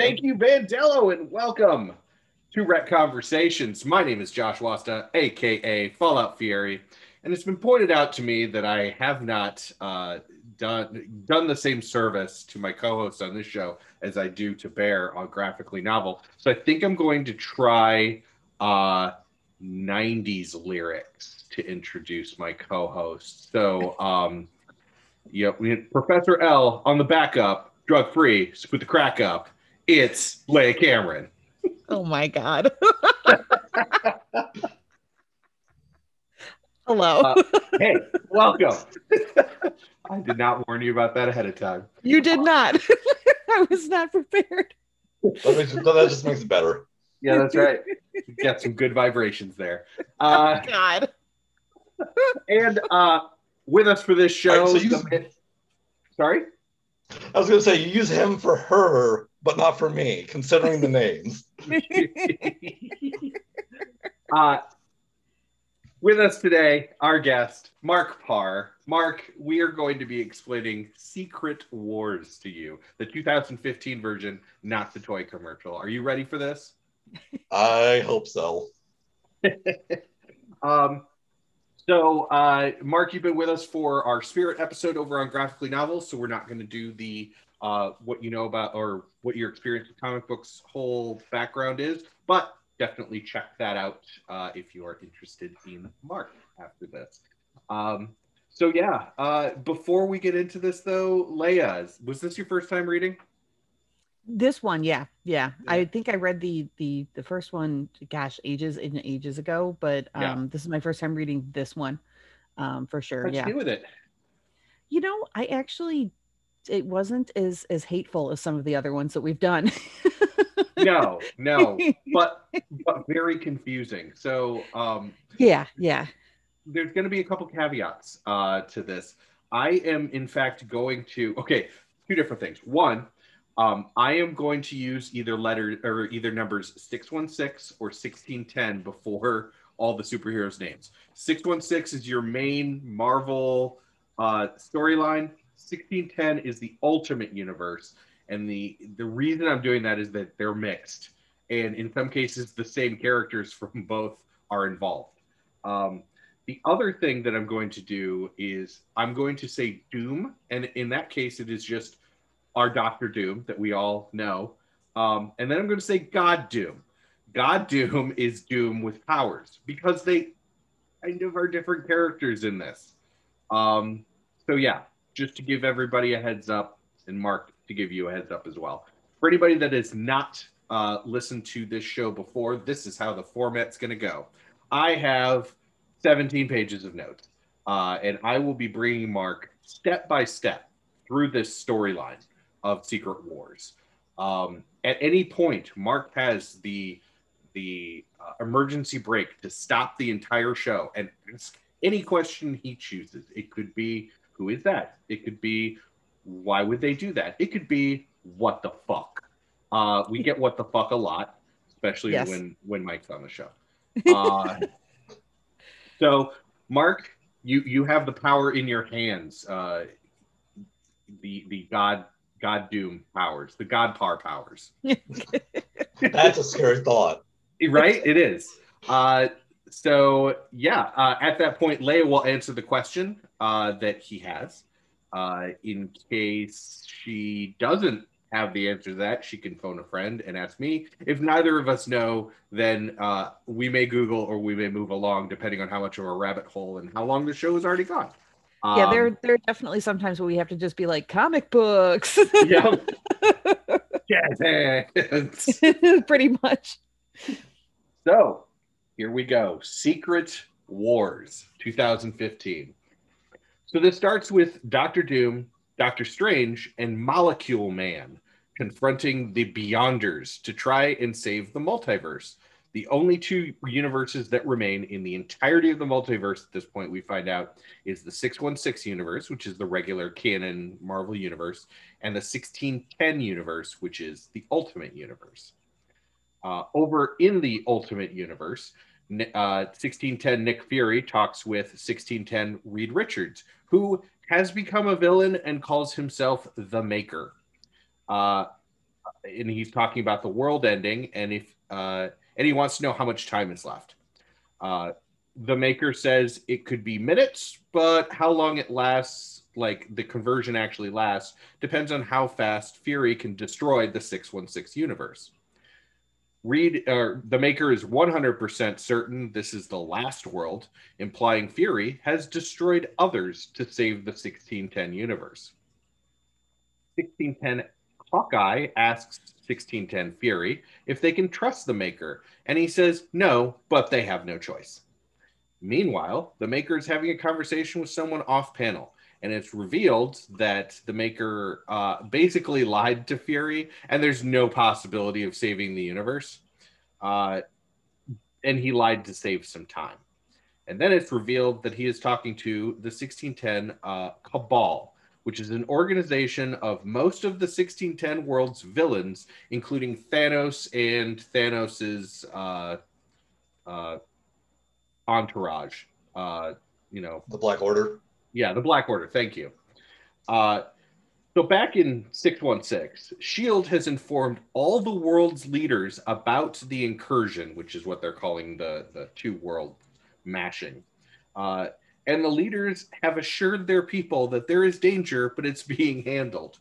Thank you, Bandello, and welcome to Rec Conversations. My name is Josh Wasta, aka Fallout Fury, and it's been pointed out to me that I have not uh, done done the same service to my co-host on this show as I do to Bear on Graphically Novel. So I think I'm going to try uh, 90s lyrics to introduce my co-host. So, um, yep, Professor L on the backup, drug free, put the crack up. It's Leigh Cameron. Oh my god. Hello. Uh, hey, welcome. I did not warn you about that ahead of time. you did not. I was not prepared. That, makes, that just makes it better. Yeah, that's right. You Got some good vibrations there. Uh, God. and uh, with us for this show, All right, so you- sorry. I was going to say you use him for her, but not for me, considering the names. uh, with us today, our guest, Mark Paar. Mark, we are going to be explaining Secret Wars to you, the 2015 version, not the toy commercial. Are you ready for this? I hope so. Um, so, uh, Mark, you've been with us for our Spirit episode over on Graphically Novels, so we're not going to do the uh, what you know about or what your experience with comic books whole background is, but definitely check that out uh, if you are interested in Mark after this. Um, so, yeah, uh, before we get into this, though, Leia, was this your first time reading? This one, yeah, yeah. Yeah. I think I read the the the first one, gosh, ages and ages ago, but um Yeah. this is my first time reading this one. Um, for sure. Yeah. you with it? You know, I actually it wasn't as as hateful as some of the other ones that we've done. No, no, but but very confusing. So, um, yeah, yeah. there's going to be a couple caveats uh, to this. I am, in fact, going to. Okay, two different things. One, um, I am going to use either letter or either numbers six one six or sixteen ten before all the superheroes' names. Six one six is your main Marvel uh, storyline. Sixteen ten is the Ultimate Universe, and the the reason I'm doing that is that they're mixed, and in some cases, the same characters from both are involved. Um, the other thing that I'm going to do is I'm going to say Doom, and in that case, it is just our Doctor Doom that we all know. Um, and then I'm going to say God Doom. God Doom is Doom with powers because they kind of are different characters in this. Um, so yeah, just to give everybody a heads up, and Mark to give you a heads up as well. For anybody that has not uh, listened to this show before, this is how the format's going to go. I have 17 pages of notes, uh, and I will be bringing Mark step by step through this storyline of Secret Wars. Um, at any point, Mark has the the uh, emergency brake to stop the entire show and ask any question he chooses. It could be, "Who is that?" It could be, "Why would they do that?" It could be, "What the fuck?" Uh, we get "What the fuck" a lot, especially Yes. when when Mike's on the show. Uh, so, Mark, you you have the power in your hands. Uh, the the God God Doom powers, the God Paar powers. That's a scary thought. Right? it is. Uh, so yeah, uh, at that point, Leia will answer the question uh, that he has. Uh, in case she doesn't have the answer to that, she can phone a friend and ask me. If neither of us know, then uh, we may Google or we may move along, depending on how much of a rabbit hole and how long the show has already gone. yeah, Um, there there are definitely sometimes where we have to just be like comic books. yeah. Jazz. Pretty much. So here we go Secret Wars 2015. So this starts with Doctor Doom, Doctor Strange, and Molecule Man confronting the Beyonders to try and save the multiverse. The only two universes that remain in the entirety of the multiverse at this point, we find out, is the 616 universe, which is the regular canon Marvel universe, and the 1610 universe, which is the Ultimate Universe. Uh, over in the Ultimate Universe, Ni- uh, 1610 Nick Fury talks with 1610 Reed Richards, who has become a villain and calls himself the Maker. Uh, and he's talking about the world ending, and if uh, and he wants to know how much time is left. Uh, the maker says it could be minutes, but how long it lasts, like the conversion actually lasts, depends on how fast Fury can destroy the 616 universe. Reed, uh, the maker is 100% certain this is the last world, implying Fury has destroyed others to save the 1610 universe. 1610 Hawkeye asks 1610 Fury if they can trust the maker, and he says no, but they have no choice. Meanwhile, the maker is having a conversation with someone off panel, and it's revealed that the maker uh, basically lied to Fury, and there's no possibility of saving the universe. Uh, and he lied to save some time. And then it's revealed that he is talking to the 1610 uh, Cabal, which is an organization of most of the 1610 world's villains, including Thanos and Thanos's uh, uh, entourage. Uh, you know, The Black Order. Yeah, the Black Order. Thank you. Uh, so back in 616, S.H.I.E.L.D. has informed all the world's leaders about the incursion, which is what they're calling the, the two world mashing. Uh, and the leaders have assured their people that there is danger, but it's being handled.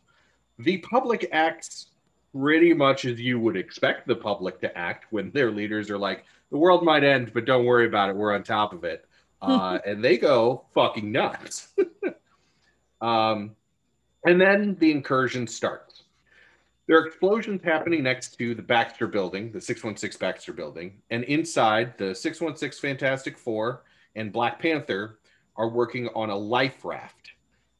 The public acts pretty much as you would expect the public to act when their leaders are like, the world might end, but don't worry about it. We're on top of it. Uh, and they go fucking nuts. um, and then the incursion starts. There are explosions happening next to the Baxter building, the 616 Baxter building. And inside, the 616 Fantastic Four and Black Panther are working on a life raft.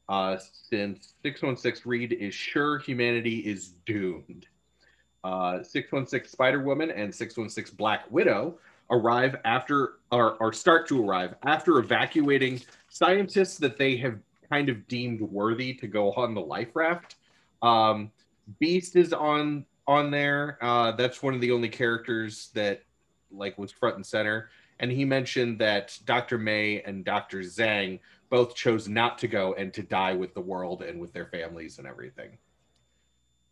Uh, since 616 Reed is sure humanity is doomed. Uh, 616 Spider Woman and 616 Black Widow arrive after, or, or start to arrive after evacuating scientists that they have kind of deemed worthy to go on the life raft. Um, Beast is on on there. Uh, that's one of the only characters that like was front and center. And he mentioned that Dr. May and Dr. Zhang both chose not to go and to die with the world and with their families and everything.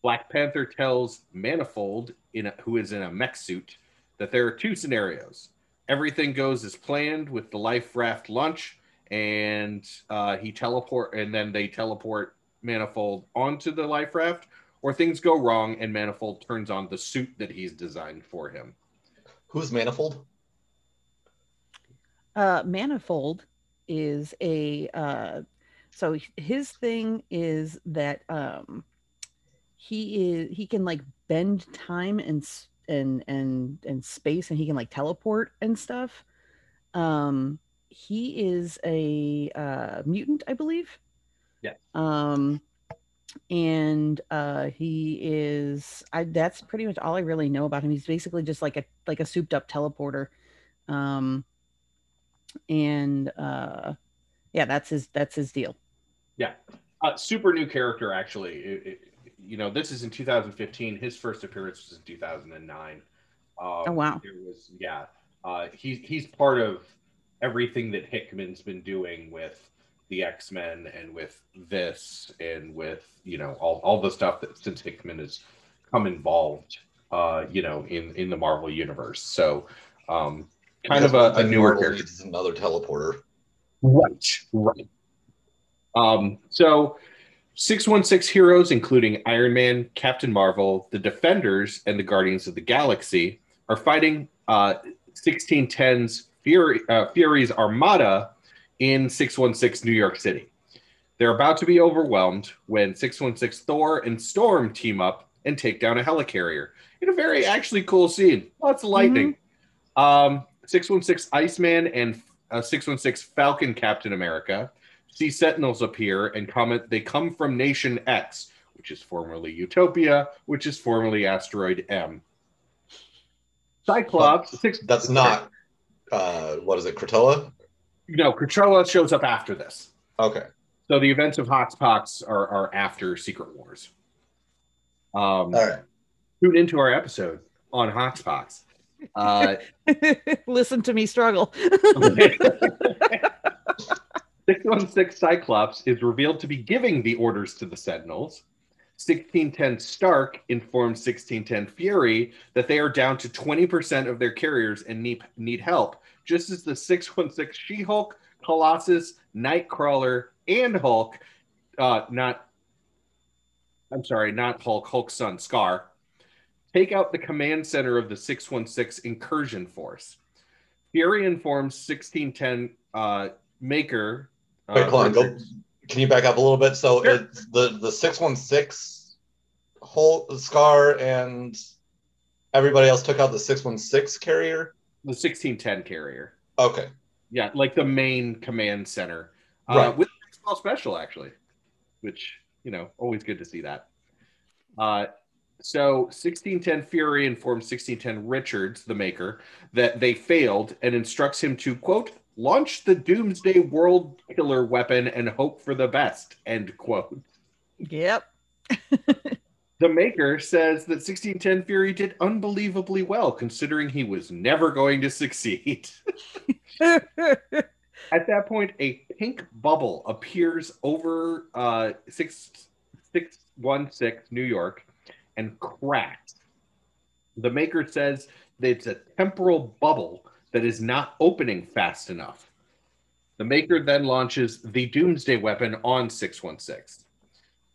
Black Panther tells Manifold, in a, who is in a mech suit, that there are two scenarios. Everything goes as planned with the life raft launch, and uh, he teleport, and then they teleport Manifold onto the life raft, or things go wrong and Manifold turns on the suit that he's designed for him. Who's Manifold? Uh, Manifold is a uh, so his thing is that um, he is he can like bend time and s- and and and space, and he can like teleport and stuff. Um, he is a uh, mutant, I believe. Yeah. Um, and uh, he is. I that's pretty much all I really know about him. He's basically just like a like a souped up teleporter. Um, and uh, yeah, that's his that's his deal. Yeah. Uh, super new character, actually. It- it- you know, this is in 2015. His first appearance was in 2009. Um, Oh, wow. There was, yeah. Uh, he's he's part of everything that Hickman's been doing with the X Men and with this and with you know all, all the stuff that since Hickman has come involved, uh, you know, in in the Marvel universe. So, um, kind of a, a newer Marvel character. needs another teleporter. Right, right. Um, so 616 heroes, including Iron Man, Captain Marvel, the Defenders, and the Guardians of the Galaxy, are fighting uh, 1610's Fury, uh, Fury's Armada in 616 New York City. They're about to be overwhelmed when 616 Thor and Storm team up and take down a helicarrier in a very actually cool scene. Lots of lightning. Um, 616 Iceman and uh, 616 Falcon Captain America see Sentinels appear and comment they come from Nation X, which is formerly Utopia, which is formerly Asteroid M. Cyclops, six, That's not. Uh, what is it? Krakoa? No, Krakoa shows up after this. Okay. So the events of Hoxpox are, are after Secret Wars. Um, All right. Tune into our episode on Hoxpox. Uh, Listen to me struggle. 616 Cyclops is revealed to be giving the orders to the Sentinels. 1610 Stark informs 1610 Fury that they are down to 20% of their carriers and need, need help, just as the 616 She Hulk, Colossus, Nightcrawler, and Hulk, uh, not, I'm sorry, not Hulk, Hulk's son, Skaar, take out the command center of the 616 incursion force. Fury informs 1610 uh, Maker. Uh, Wait, hold on. Go, can you back up a little bit? So Sure. it's the the six one six whole Skaar and everybody else took out the six one six carrier. the 1610 carrier. Okay. Yeah, like the main command center. Uh, Right. With a small special, actually, which, you know, always good to see that. Uh, so 1610 Fury informs 1610 Richards, the maker, that they failed and instructs him to, quote, launch the Doomsday World Killer weapon and hope for the best, end quote. Yep. The maker says that 1610 Fury did unbelievably well, considering he was never going to succeed. At that point, a pink bubble appears over uh, six six one six New York and cracks. The maker says that it's a temporal bubble that is not opening fast enough. The maker then launches the Doomsday weapon on 616.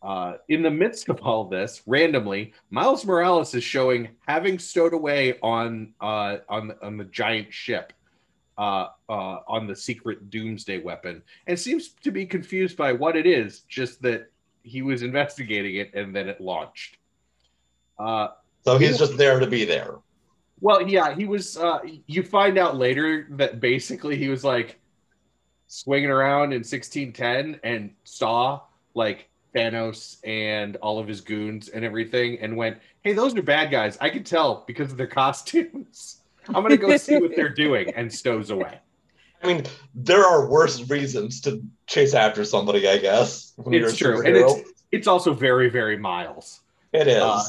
Uh, in the midst of all this, randomly, Miles Morales is showing having stowed away on uh, on the, on the giant ship uh, uh, on the secret Doomsday weapon, and seems to be confused by what it is. Just that he was investigating it, and then it launched. Uh, So he's just there to be there. Well, yeah, he was. Uh, you find out later that basically he was like swinging around in 1610 and saw like Thanos and all of his goons and everything, and went, "Hey, those are bad guys. I can tell because of their costumes. I'm gonna go see what they're doing," and stows away. I mean, there are worse reasons to chase after somebody, I guess. It's true, and it's it's also very very Miles. It is. Uh,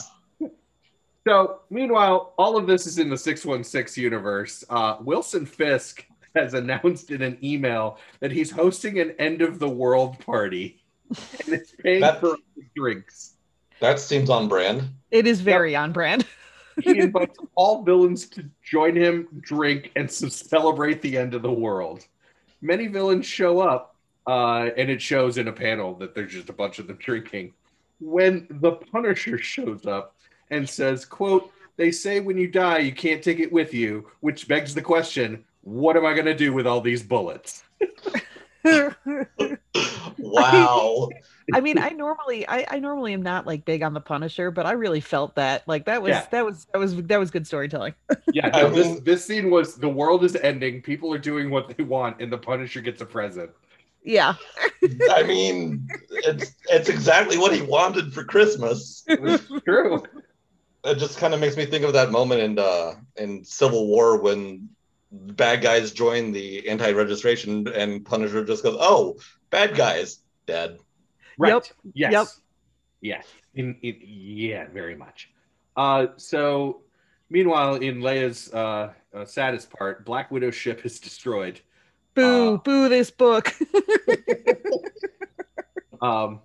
So, meanwhile, all of this is in the 616 universe. Uh, Wilson Fisk has announced in an email that he's hosting an end of the world party and is paying That- for drinks. that seems on brand. it is very on brand. He invites all villains to join him, drink, and so celebrate the end of the world. Many villains show up, uh, and it shows in a panel that there's just a bunch of them drinking. When the Punisher shows up and says, "quote They say when you die you can't take it with you," which begs the question: What am I going to do with all these bullets? Wow. I mean, I normally, I, I normally am not like big on the Punisher, but I really felt that like that was Yeah. that was that was that was good storytelling. Yeah, no, this this scene was the world is ending, people are doing what they want, and the Punisher gets a present. Yeah, I mean, it's it's exactly what he wanted for Christmas. It's true. It just kind of makes me think of that moment in uh, in Civil War when bad guys join the anti-registration and Punisher just goes, "Oh, bad guys dead." Right. Yep. Yes. Yep. Yes. In, in, yeah, very much. Uh, so, meanwhile, in Leia's uh, uh, saddest part, Black Widow's ship is destroyed. boo, Uh, boo this book. Um,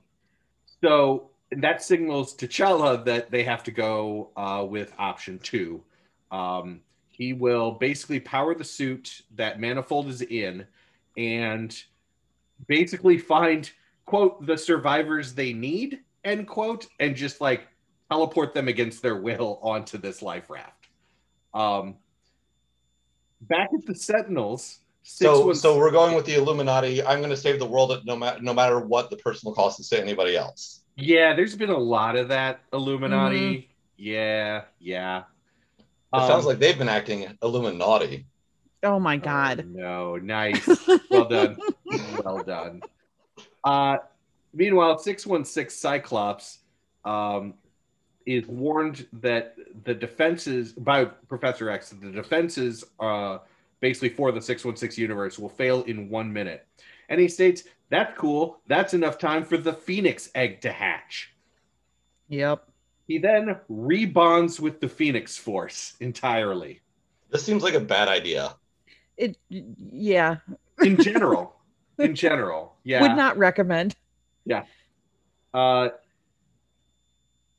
so that signals to T'Challa that they have to go uh, with option two. Um, he will basically power the suit that Manifold is in and basically find, quote, the survivors they need, end quote, and just like teleport them against their will onto this life raft. Um, back at the Sentinels, So, 616 so we're going with the Illuminati. I'm going to save the world at no matter no matter what the personal cost is to anybody else. Yeah, there's been a lot of that Illuminati. Yeah, yeah. It Um, sounds like they've been acting Illuminati. oh my oh, god. no, nice. Well done. well done. Uh, meanwhile, 616 Cyclops um, is warned that the defenses by Professor X, the defenses uh, basically for the 616 universe will fail in one minute. And he states, That's cool. That's enough time for the Phoenix egg to hatch. Yep. He then rebonds with the Phoenix Force entirely. This seems like a bad idea. It yeah. In general, in general, yeah. Would not recommend. Yeah. Uh,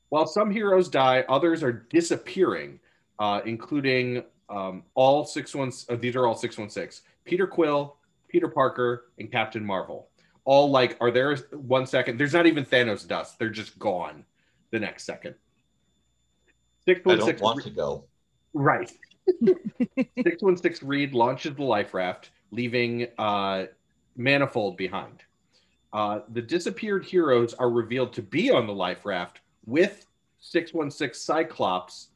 While some heroes die, others are disappearing, uh, including um, all six ones. Uh, these are all six one six. Peter Quill, Peter Parker, and Captain Marvel. All like are there one second. There's not even Thanos dust. They're just gone the next second. Six I don't six. want to go. Right. 616 Reed launches the life raft, leaving uh, Manifold behind. Uh, the disappeared heroes are revealed to be on the life raft with 616 Cyclops.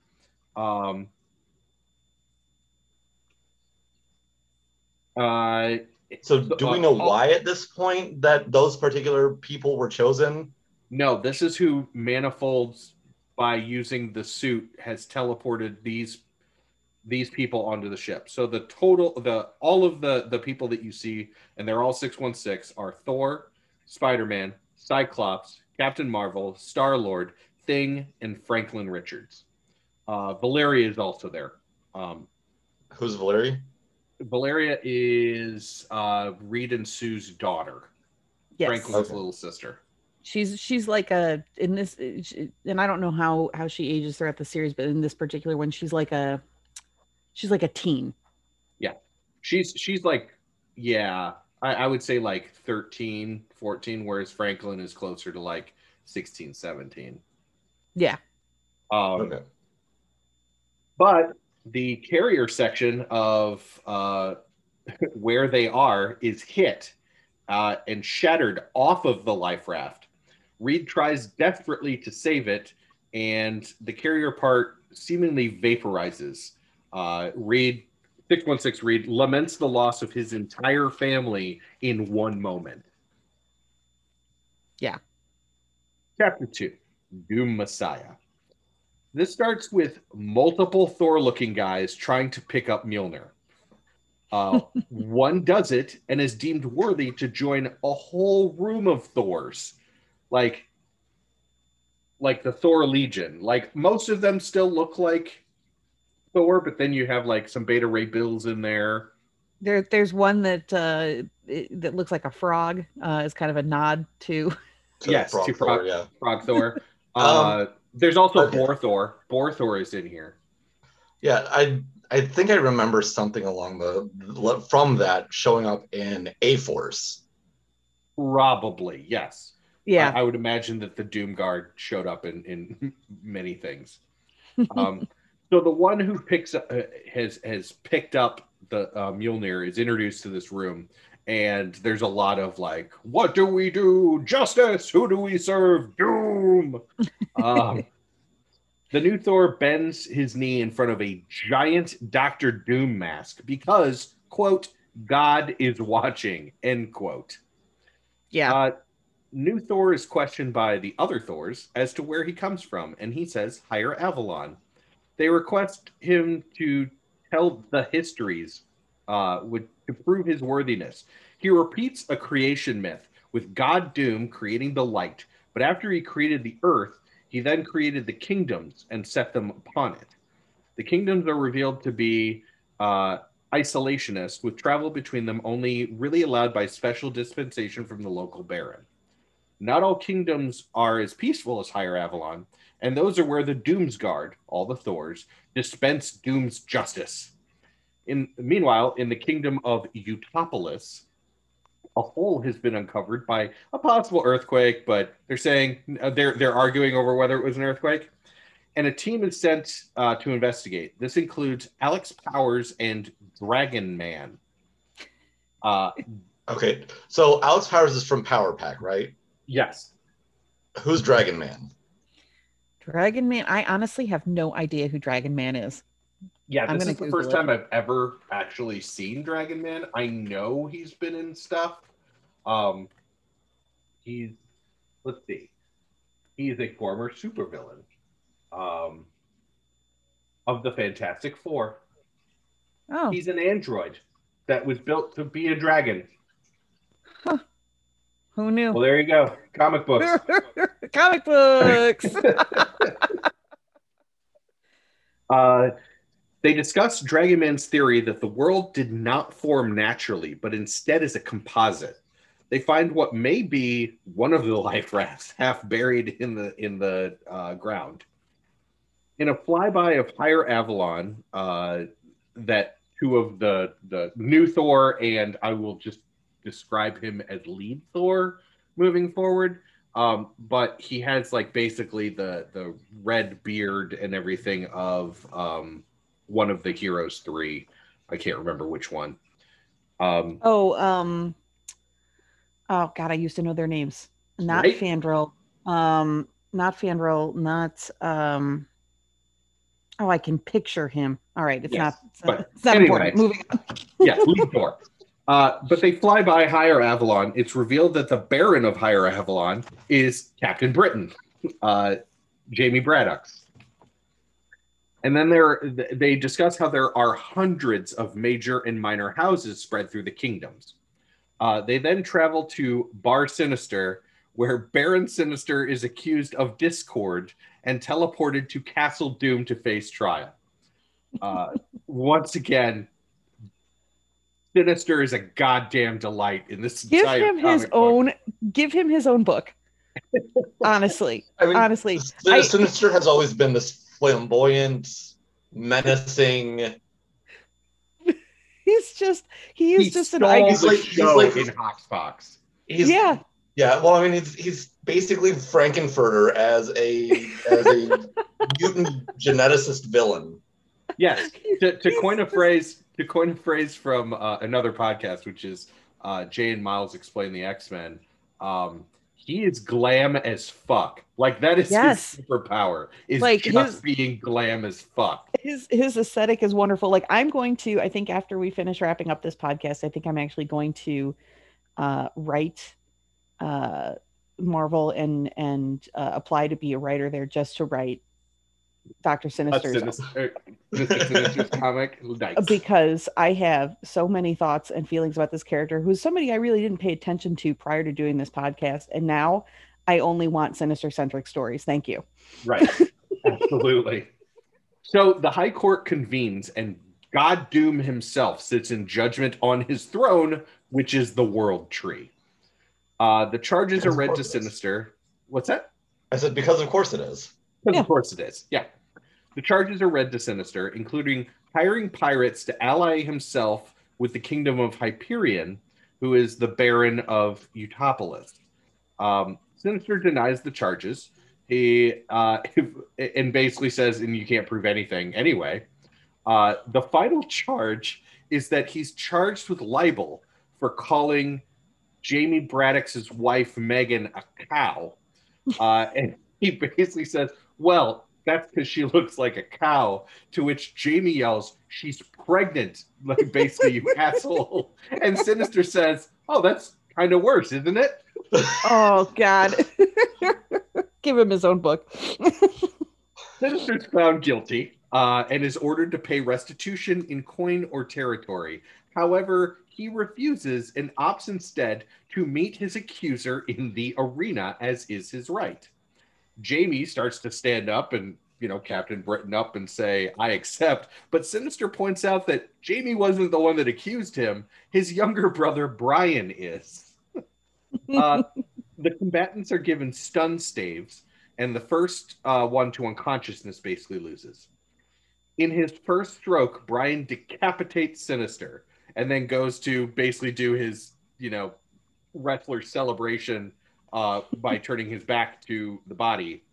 Um, uh, So do we know uh, why at this point that those particular people were chosen? No, this is who Manifolds, by using the suit, has teleported these these people onto the ship. So the total, the all of the the people that you see, and they're all six one six, are Thor, Spider Man, Cyclops, Captain Marvel, Star Lord, Thing, and Franklin Richards. Uh, Valeria is also there. Um, Who's Valeri? Valeria is uh, Reed and Sue's daughter, yes. Franklin's Okay. little sister. she's she's like a in this and i don't know how how she ages throughout the series but in this particular one she's like a she's like a teen Yeah, she's she's like yeah I, I would say like 13 14 whereas franklin is closer to like 16 17 yeah um, Okay. but the carrier section of uh, where they are is hit uh, and shattered off of the life raft reed tries desperately to save it and the carrier part seemingly vaporizes uh, reed 616 Reed laments the loss of his entire family in one moment. Yeah. Chapter 2 Doom Messiah. This starts with multiple Thor looking guys trying to pick up Mjolnir. Uh, one does it and is deemed worthy to join a whole room of Thors. Like, like the Thor Legion. Like most of them still look like Thor, but then you have like some Beta Ray Bills in there. there there's one that uh it- that looks like a frog uh is kind of a nod to To Yes, Frog to Thor, Frog- yeah. Frog Thor. uh, Um, there's also okay. Boar Thor. Boar Thor is in here. Yeah, I I think I remember something along the from that showing up in A Force. Probably, yes. yeah I, I would imagine that the Doom Guard showed up in, in many things. Um, so the one who picks up, uh, has has picked up the uh, Mjolnir is introduced to this room, and there's a lot of like, "What do we do? Justice? Who do we serve? Doom." Um, the new Thor bends his knee in front of a giant Doctor Doom mask because, quote, God is watching, end quote. yeah Uh, new Thor is questioned by the other Thors as to where he comes from, and he says, Higher Avalon. They request him to tell the histories uh, with, to prove his worthiness. He repeats a creation myth with God Doom creating the light, but after he created the earth, he then created the kingdoms and set them upon it. The kingdoms are revealed to be uh, isolationist, with travel between them only really allowed by special dispensation from the local baron. Not all kingdoms are as peaceful as Higher Avalon, and those are where the Doomsguard, all the Thors, dispense Doom's justice. In meanwhile, in the kingdom of Utopolis, a hole has been uncovered by a possible earthquake, but they're saying uh, they're they're arguing over whether it was an earthquake. And a team is sent uh, to investigate. This includes Alex Powers and Dragon Man. Uh, Okay, so Alex Powers is from Power Pack, right? yes, Who's Dragon Man? dragon man i honestly have no idea who dragon man is Yeah, this is the Google first it. time I've ever actually seen Dragon Man. I know he's been in stuff. Um, he's let's see, he's a former supervillain um, of the Fantastic Four. oh He's an android that was built to be a dragon. who knew Well, there you go, comic books. comic books Uh, they discuss Dragon Man's theory that the world did not form naturally, but instead is a composite. they find what may be one of the life rafts half buried in the in the uh, ground. In a flyby of higher Avalon, uh, that two of the the new Thor and I will just describe him as lead Thor moving forward. Um, but he has like basically the the red beard and everything of um, one of the heroes three. I can't remember which one. Um, oh, um, oh God, I used to know their names. Not Right? Fandral. Um, not Fandral. Not um. Oh, I can picture him. All right, it's Yes, not. It's but it's not anyway. important. Moving on. yeah, lead Thor. Uh, but they fly by Higher Avalon. It's revealed that the Baron of Higher Avalon is Captain Britain, uh, Jamie Braddock. And then there, they discuss how there are hundreds of major and minor houses spread through the kingdoms. Uh, they then travel to Bar Sinister, where Baron Sinister is accused of discord and teleported to Castle Doom to face trial. Uh, once again, Sinister is a goddamn delight in this Give entire him his comic book. own. Give him his own book. Honestly, I mean, honestly, Sin- I- Sinister has always been this flamboyant, menacing. he's just he is He just an stole icon. He's the like- he's show like- in Hoxpox. He's, Yeah, Yeah, well, I mean, he's he's basically Frank-N-Furter as a as a mutant geneticist villain. Yes, to, to coin a phrase, to coin a phrase from uh, another podcast, which is uh, Jay and Miles explain the X Men. Um, he is glam as fuck. Like that is Yes. his superpower. Is Like, just his- being glam as fuck. his his aesthetic is wonderful. Like I'm going to, I think after we finish wrapping up this podcast, I think I'm actually going to uh, write uh, Marvel and and uh, apply to be a writer there just to write Doctor Sinister's sinister, Mr. Sinister's comic. Nice. because I have so many thoughts and feelings about this character, who's somebody I really didn't pay attention to prior to doing this podcast, and now I only want sinister centric stories. Thank you. Right. Absolutely. So the High Court convenes, and God Doom himself sits in judgment on his throne, which is the World Tree. Uh, the charges are read to course it is. Sinister. What's that? I said because of course it is. Because Yeah. Of course it is. Yeah. The charges are read to Sinister, including hiring pirates to ally himself with the kingdom of Hyperion, who is the Baron of Utopolis. Um, Sinister denies the charges. He uh, and basically says, and you can't prove anything anyway. Uh, the final charge is that he's charged with libel for calling Jamie Braddock's wife Megan a cow. Uh, and he basically says, Well, that's because she looks like a cow. To which Jamie yells, She's pregnant. Like, basically, you asshole. And Sinister says, Oh, that's kind of worse, isn't it? Oh God. Give him his own book. Sinister's found guilty uh, and is ordered to pay restitution in coin or territory. However, he refuses and opts instead to meet his accuser in the arena, as is his right. Jamie starts to stand up and, you know, Captain Britain up and say, I accept. But Sinister points out that Jamie wasn't the one that accused him, his younger brother, Brian, is. Uh, the combatants are given stun staves, and the first uh, one to unconsciousness basically loses. In his first stroke, Brian decapitates Sinister and then goes to basically do his, you know, wrestler celebration uh, by turning his back to the body.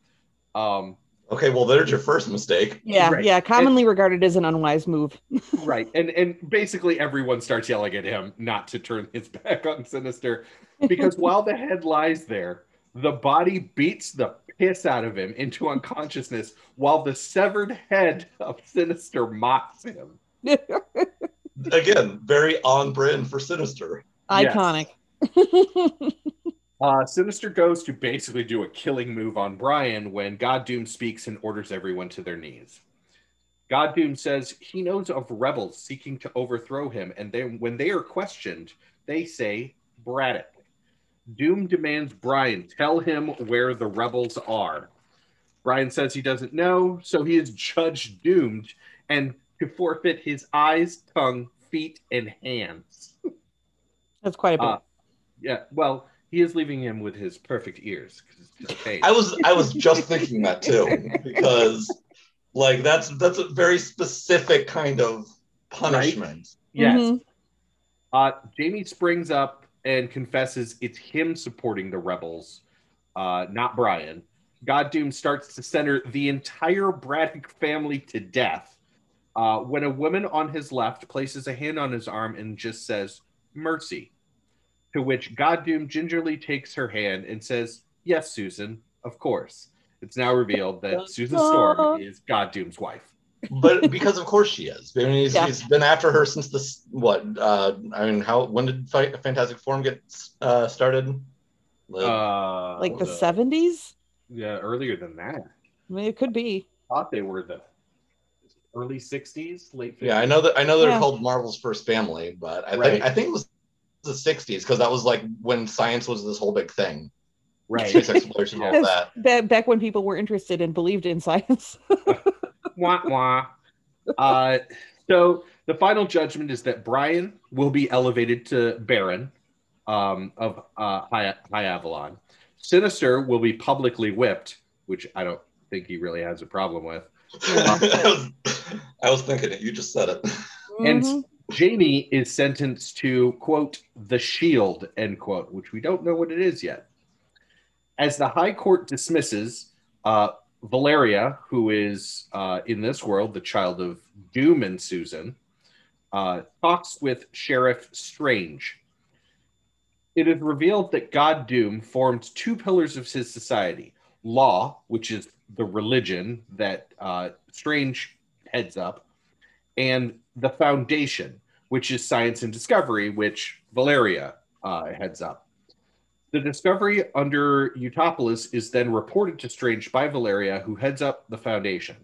Um, Okay, well there's your first mistake. yeah, Right. yeah. Commonly regarded as an unwise move. right, and and basically everyone starts yelling at him not to turn his back on Sinister because while the head lies there, the body beats the piss out of him into unconsciousness while the severed head of Sinister mocks him. Again, very on brand for Sinister. Iconic. Uh, Sinister goes to basically do a killing move on Brian when God Doom speaks and orders everyone to their knees. God Doom says he knows of rebels seeking to overthrow him, and then when they are questioned, they say Braddock. Doom demands Brian tell him where the rebels are. Brian says he doesn't know, so he is judged doomed and to forfeit his eyes, tongue, feet, and hands. That's quite a bit. Uh, Yeah, well, he is leaving him with his perfect ears. 'cause it's just pain. I was I was just thinking that too because like that's that's a very specific kind of punishment. yes. Mhm. Uh, Jamie springs up and confesses it's him supporting the rebels, uh, not Brian. God Doom starts to center the entire Braddock family to death uh, when a woman on his left places a hand on his arm and just says, Mercy. To which God Doom gingerly takes her hand and says, Yes, Susan, of course. It's now revealed that Susan Storm is God Doom's wife. But because of course she is. I mean, he's, Yeah. he's been after her since this what? Uh, I mean, how when did Fi- Fantastic Forum get uh, started? Like, Uh, like the uh, seventies. Yeah, earlier than that. I mean, it could be. I thought they were the early 60s, late 50s. yeah, I know that I know they're Yeah. called Marvel's first family, but I Right. think I think it was the '60s because that was like when science was this whole big thing. Right. Space exploration, all Yes. that. Ba- back when people were interested and believed in science. wah, wah. Uh, so the final judgment is that Brian will be elevated to Baron um, of uh, High, High Avalon. Sinister will be publicly whipped, which I don't think he really has a problem with. I, was, I was thinking it. You just said it. And Mhm. Jamie is sentenced to, quote, the shield, end quote, which we don't know what it is yet. As the High Court dismisses, uh, Valeria, who is uh, in this world the child of Doom and Susan, uh, talks with Sheriff Strange. It is revealed that God Doom formed two pillars of his society law, which is the religion that uh, Strange heads up, and the foundation, which is science and discovery, which Valeria uh, heads up. The discovery under Utopolis is then reported to Strange by Valeria, who heads up the foundation.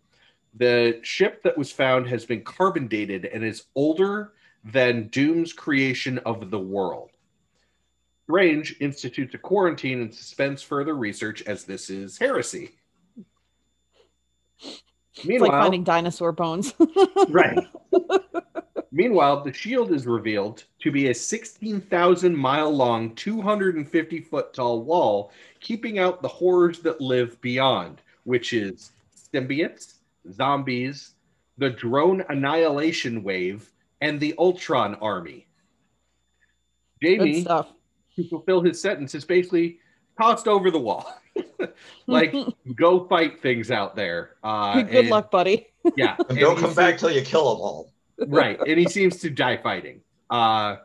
The ship that was found has been carbon dated and is older than Doom's creation of the world. Strange institutes a quarantine and suspends further research as this is heresy. It's Meanwhile, like finding dinosaur bones. right. Meanwhile, the shield is revealed to be a 16,000 mile long, 250 foot tall wall, keeping out the horrors that live beyond, which is symbiotes, zombies, the drone annihilation wave, and the Ultron army. Jamie, to fulfill his sentence, is basically tossed over the wall. like, go fight things out there. Uh, Good and- luck, buddy. Yeah. And and don't come back till you kill them all. right and he seems to die fighting uh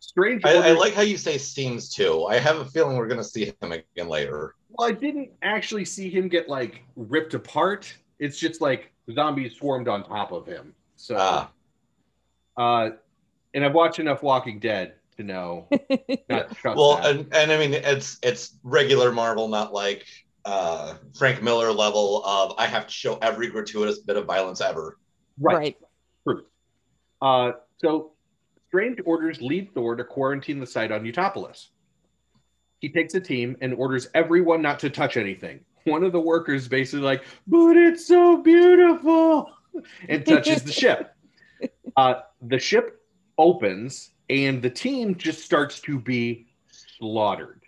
strange I, I like how you say seems to. I have a feeling we're gonna see him again later. well i didn't actually see him get like ripped apart it's just like zombies swarmed on top of him so Ah, uh and i've watched enough walking dead to know not to trust well, that. and, and I mean it's it's regular Marvel, not like uh Frank Miller level of I have to show every gratuitous bit of violence ever. right, uh so strange orders lead thor to quarantine the site on utopolis. He takes a team and orders everyone not to touch anything. One of the workers basically like but it's so beautiful and touches the ship. Uh, the ship opens and the team just starts to be slaughtered.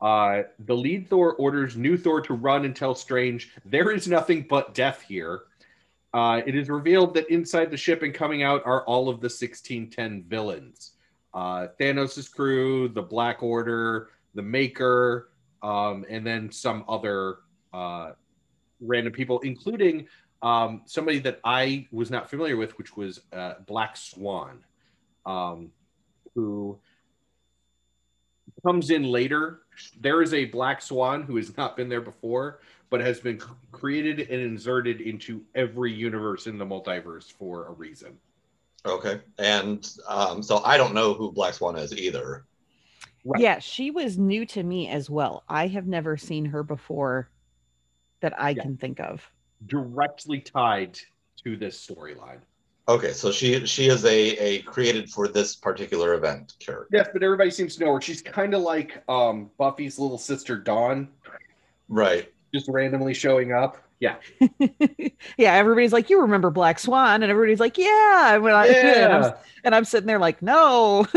Uh, the lead thor orders new thor to run and tell strange there is nothing but death here. Uh, it is revealed that inside the ship and coming out are all of the 1610 villains. Uh, thanos' crew the black order the maker um, and then some other uh, random people, including um, somebody that I was not familiar with, which was uh, Black Swan, um, who comes in later. There is a Black Swan who has not been there before, but has been created and inserted into every universe in the multiverse for a reason. Okay. And um, so I don't know who Black Swan is either. Right. Yeah, she was new to me as well. I have never seen her before that I Yeah. can think of. Directly tied to this storyline. Okay, so she she is a, a created for this particular event character. Yes, but everybody seems to know her. She's kind of like um, Buffy's little sister Dawn, Right. just randomly showing up. Yeah. yeah, everybody's like, "You remember Black Swan?" and everybody's like, "Yeah." And, when I, and, I'm, Yeah. and I'm sitting there like, "No."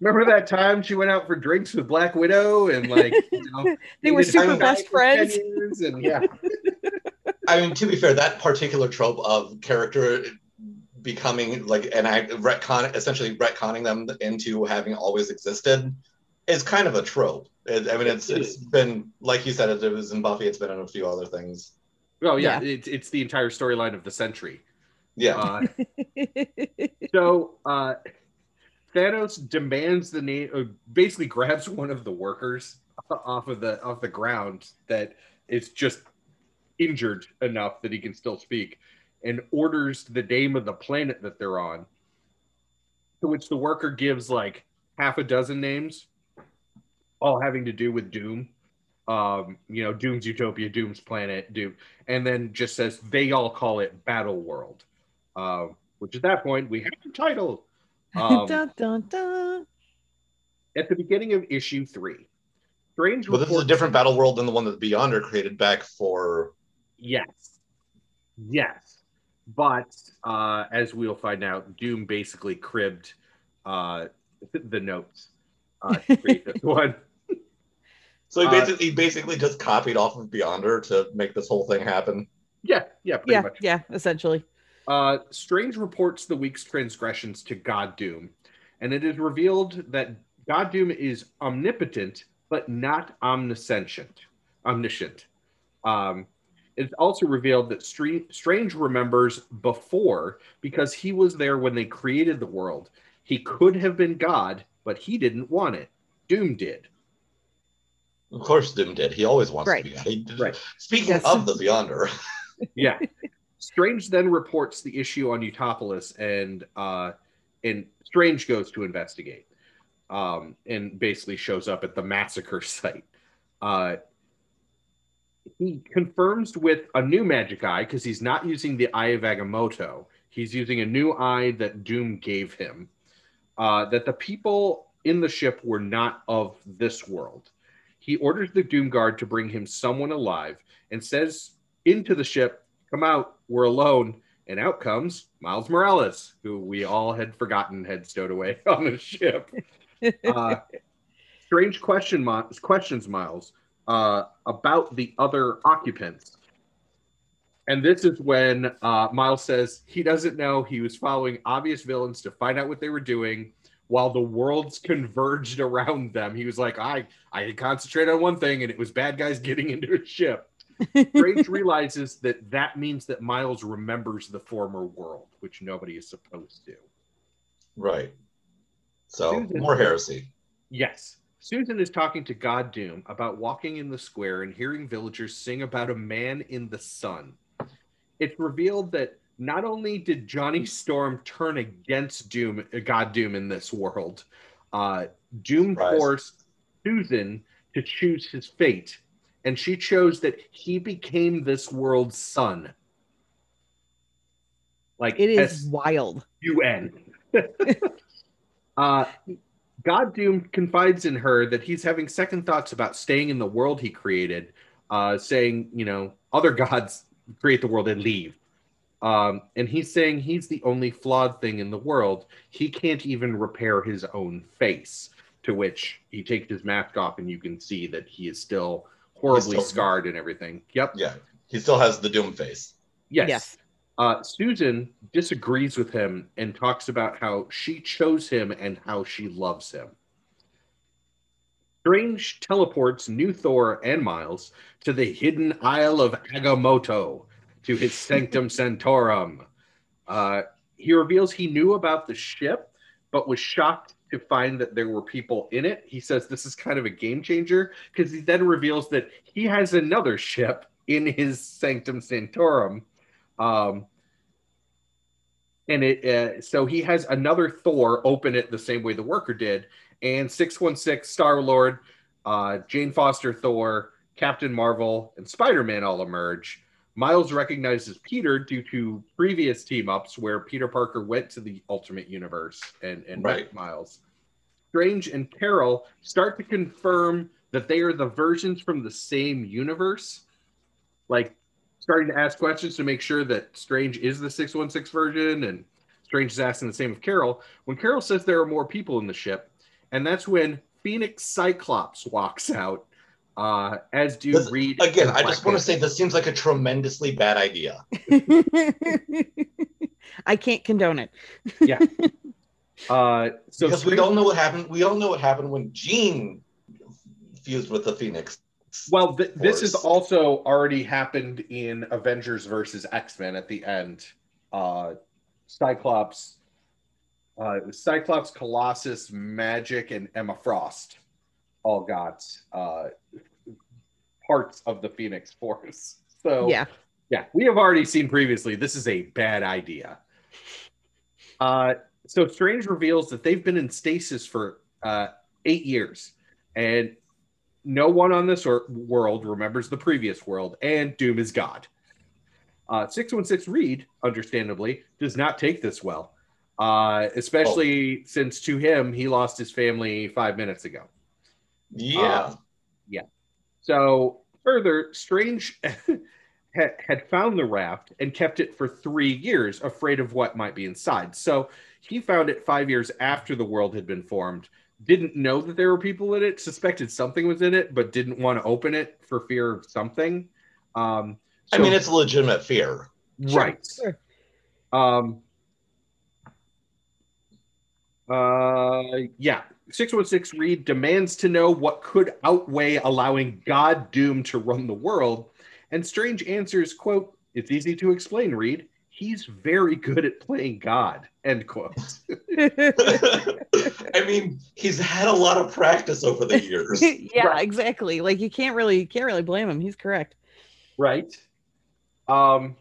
Remember that time she went out for drinks with Black Widow and like you know, They were super best friends. and yeah, I mean, to be fair, that particular trope of character becoming like an act retcon, essentially retconning them into having always existed, is kind of a trope. It, I mean, it's It it's is. been like you said, it was in Buffy. It's been in a few other things. oh yeah, It's, it's the entire storyline of the century. Yeah, Uh, so uh, Thanos demands the name, uh, basically grabs one of the workers off of the off the ground that is just injured enough that he can still speak, and orders the name of the planet that they're on. To which the worker gives like half a dozen names, all having to do with Doom. Um, you know, Doom's Utopia, Doom's planet, Doom, and then just says they all call it Battle World. Um, which at that point we have the title. Um, dun, dun, dun. at the beginning of issue three, Strange. but this is a different battle world than the one that Beyonder created back for. Yes, yes, but uh, as we'll find out, Doom basically cribbed uh, the notes uh, to create this one. So he Uh, basically, he basically just copied off of Beyonder to make this whole thing happen. Yeah, yeah, pretty Yeah, much. yeah, essentially. Uh, Strange reports the week's transgressions to God Doom, and it is revealed that God Doom is omnipotent but not omniscient. Omniscient. Um, it's also revealed that Strange remembers before because he was there when they created the world. He could have been God, but he didn't want it. Doom did. Of course, Doom did. He always wants Right. to be. He, Right. Speaking Yes. of the Beyonder, yeah. Strange then reports the issue on Utopolis, and uh, and Strange goes to investigate, um, and basically shows up at the massacre site. Uh, he confirms with a new magic eye because he's not using the Eye of Agamotto. He's using a new eye that Doom gave him. Uh, that the people in the ship were not of this world. He orders the Doom Guard to bring him someone alive and says into the ship, Come out, we're alone. And out comes Miles Morales, who we all had forgotten had stowed away on the ship. Uh, strange question, questions, Miles, uh, about the other occupants. And this is when uh, Miles says he doesn't know he was following obvious villains to find out what they were doing while the worlds converged around them. He was like, I, I had concentrated on one thing, and it was bad guys getting into a ship. Strange realizes that that means that Miles remembers the former world, which nobody is supposed to. right? So Susan- more heresy. Yes. Susan is talking to God Doom about walking in the square and hearing villagers sing about a man in the sun. It's revealed that not only did Johnny Storm turn against Doom, God Doom in this world, uh, Doom Surprise. forced Susan to choose his fate, and she chose that he became this world's sun. Like It is S- wild. UN. uh, God Doom confides in her that he's having second thoughts about staying in the world he created, uh, saying, you know, other gods create the world and leave. Um, and he's saying he's the only flawed thing in the world. He can't even repair his own face, to which he takes his mask off and you can see that he is still horribly still- scarred and everything. Yep. Yeah, he still has the Doom face. Yes. Yes. Uh, Susan disagrees with him and talks about how she chose him and how she loves him. Strange teleports New Thor and Miles to the hidden Isle of Agamotto to his Sanctum Sanctorum. Uh, he reveals he knew about the ship, but was shocked to find that there were people in it. He says this is kind of a game changer because he then reveals that he has another ship in his Sanctum Sanctorum. Um, and it uh, so he has another Thor open it the same way the worker did, and six one six Star Lord, uh, Jane Foster Thor, Captain Marvel, and Spider Man all emerge. Miles recognizes Peter due to previous team ups where Peter Parker went to the Ultimate Universe and and Right. met Miles. Strange and Carol start to confirm that they are the versions from the same universe, like starting to ask questions to make sure that Strange is the 616 version, and Strange is asking the same of Carol. When Carol says there are more people in the ship, and that's when Phoenix Cyclops walks out, uh, as do This- Reed. Again, I just want to say this seems like a tremendously bad idea. I can't condone it. Yeah. Uh, so because we Strange- don't know what happened. We all know what happened when Jean fused with the Phoenix. Well, th- this has also already happened in Avengers versus X Men at the end. Uh, Cyclops, uh, Cyclops, Colossus, Magik, and Emma Frost all got uh, parts of the Phoenix Force. So Yeah. yeah, we have already seen previously. This is a bad idea. Uh, so Strange reveals that they've been in stasis for uh, eight years, and no one on this or- world remembers the previous world, and Doom is God. Uh, 616 Reed, understandably, does not take this well, uh, especially since to him, he lost his family five minutes ago. Yeah. Yeah. So, further, Strange had, had found the raft and kept it for three years, afraid of what might be inside. So, he found it five years after the world had been formed, didn't know that there were people in it, suspected something was in it, but didn't want to open it for fear of something. Um, I mean, it's a legitimate fear. right. Sure. Um, uh, yeah. 616 Reed demands to know what could outweigh allowing God Doom to run the world. And Strange answers, quote, It's easy to explain, Reed. He's very good at playing God, end quote. I mean, he's had a lot of practice over the years. yeah, Right. exactly. Like you can't really can't really blame him. He's correct. right? Um,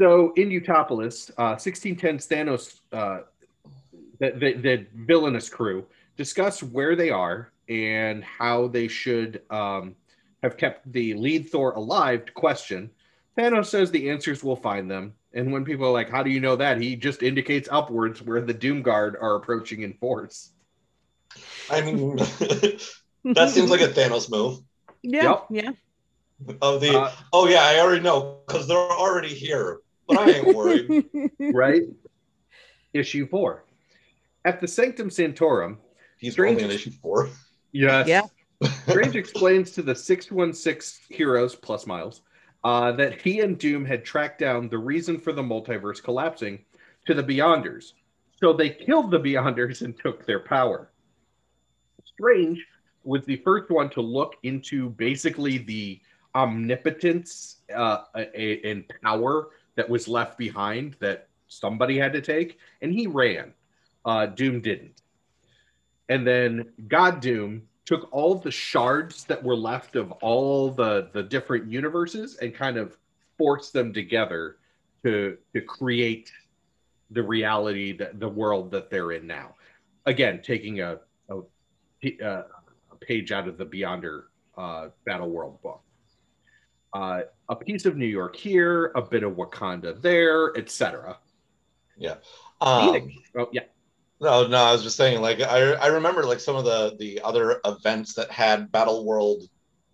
so in Utopolis, uh, 1610 Thanos, uh, the, the, the villainous crew, discuss where they are and how they should um, have kept the lead Thor alive to question. Thanos says the answers will find them. And when people are like, How do you know that? He just indicates upwards where the Doom Guard are approaching in force. I mean, that seems like a Thanos move. yeah, Yep. yeah. Of the, Uh, oh yeah, I already know because they're already here, but I ain't worried. right? Issue four. At the Sanctum Sanctorum, He's Strange- only in issue four. yes, Yeah. Strange explains to the 616 heroes plus Miles uh, that he and Doom had tracked down the reason for the multiverse collapsing to the Beyonders. So they killed the Beyonders and took their power. Strange was the first one to look into basically the omnipotence uh, and power that was left behind that somebody had to take, and he ran. Uh, Doom didn't. And then God Doom took all of the shards that were left of all the the different universes and kind of forced them together to to create the reality that the world that they're in now. Again, taking a a, a page out of the Beyonder uh, Battle World book. Uh, a piece of New York here, a bit of Wakanda there, etc. Um, Oh yeah, no, no, I was just saying, like, I, I remember like some of the the other events that had Battle World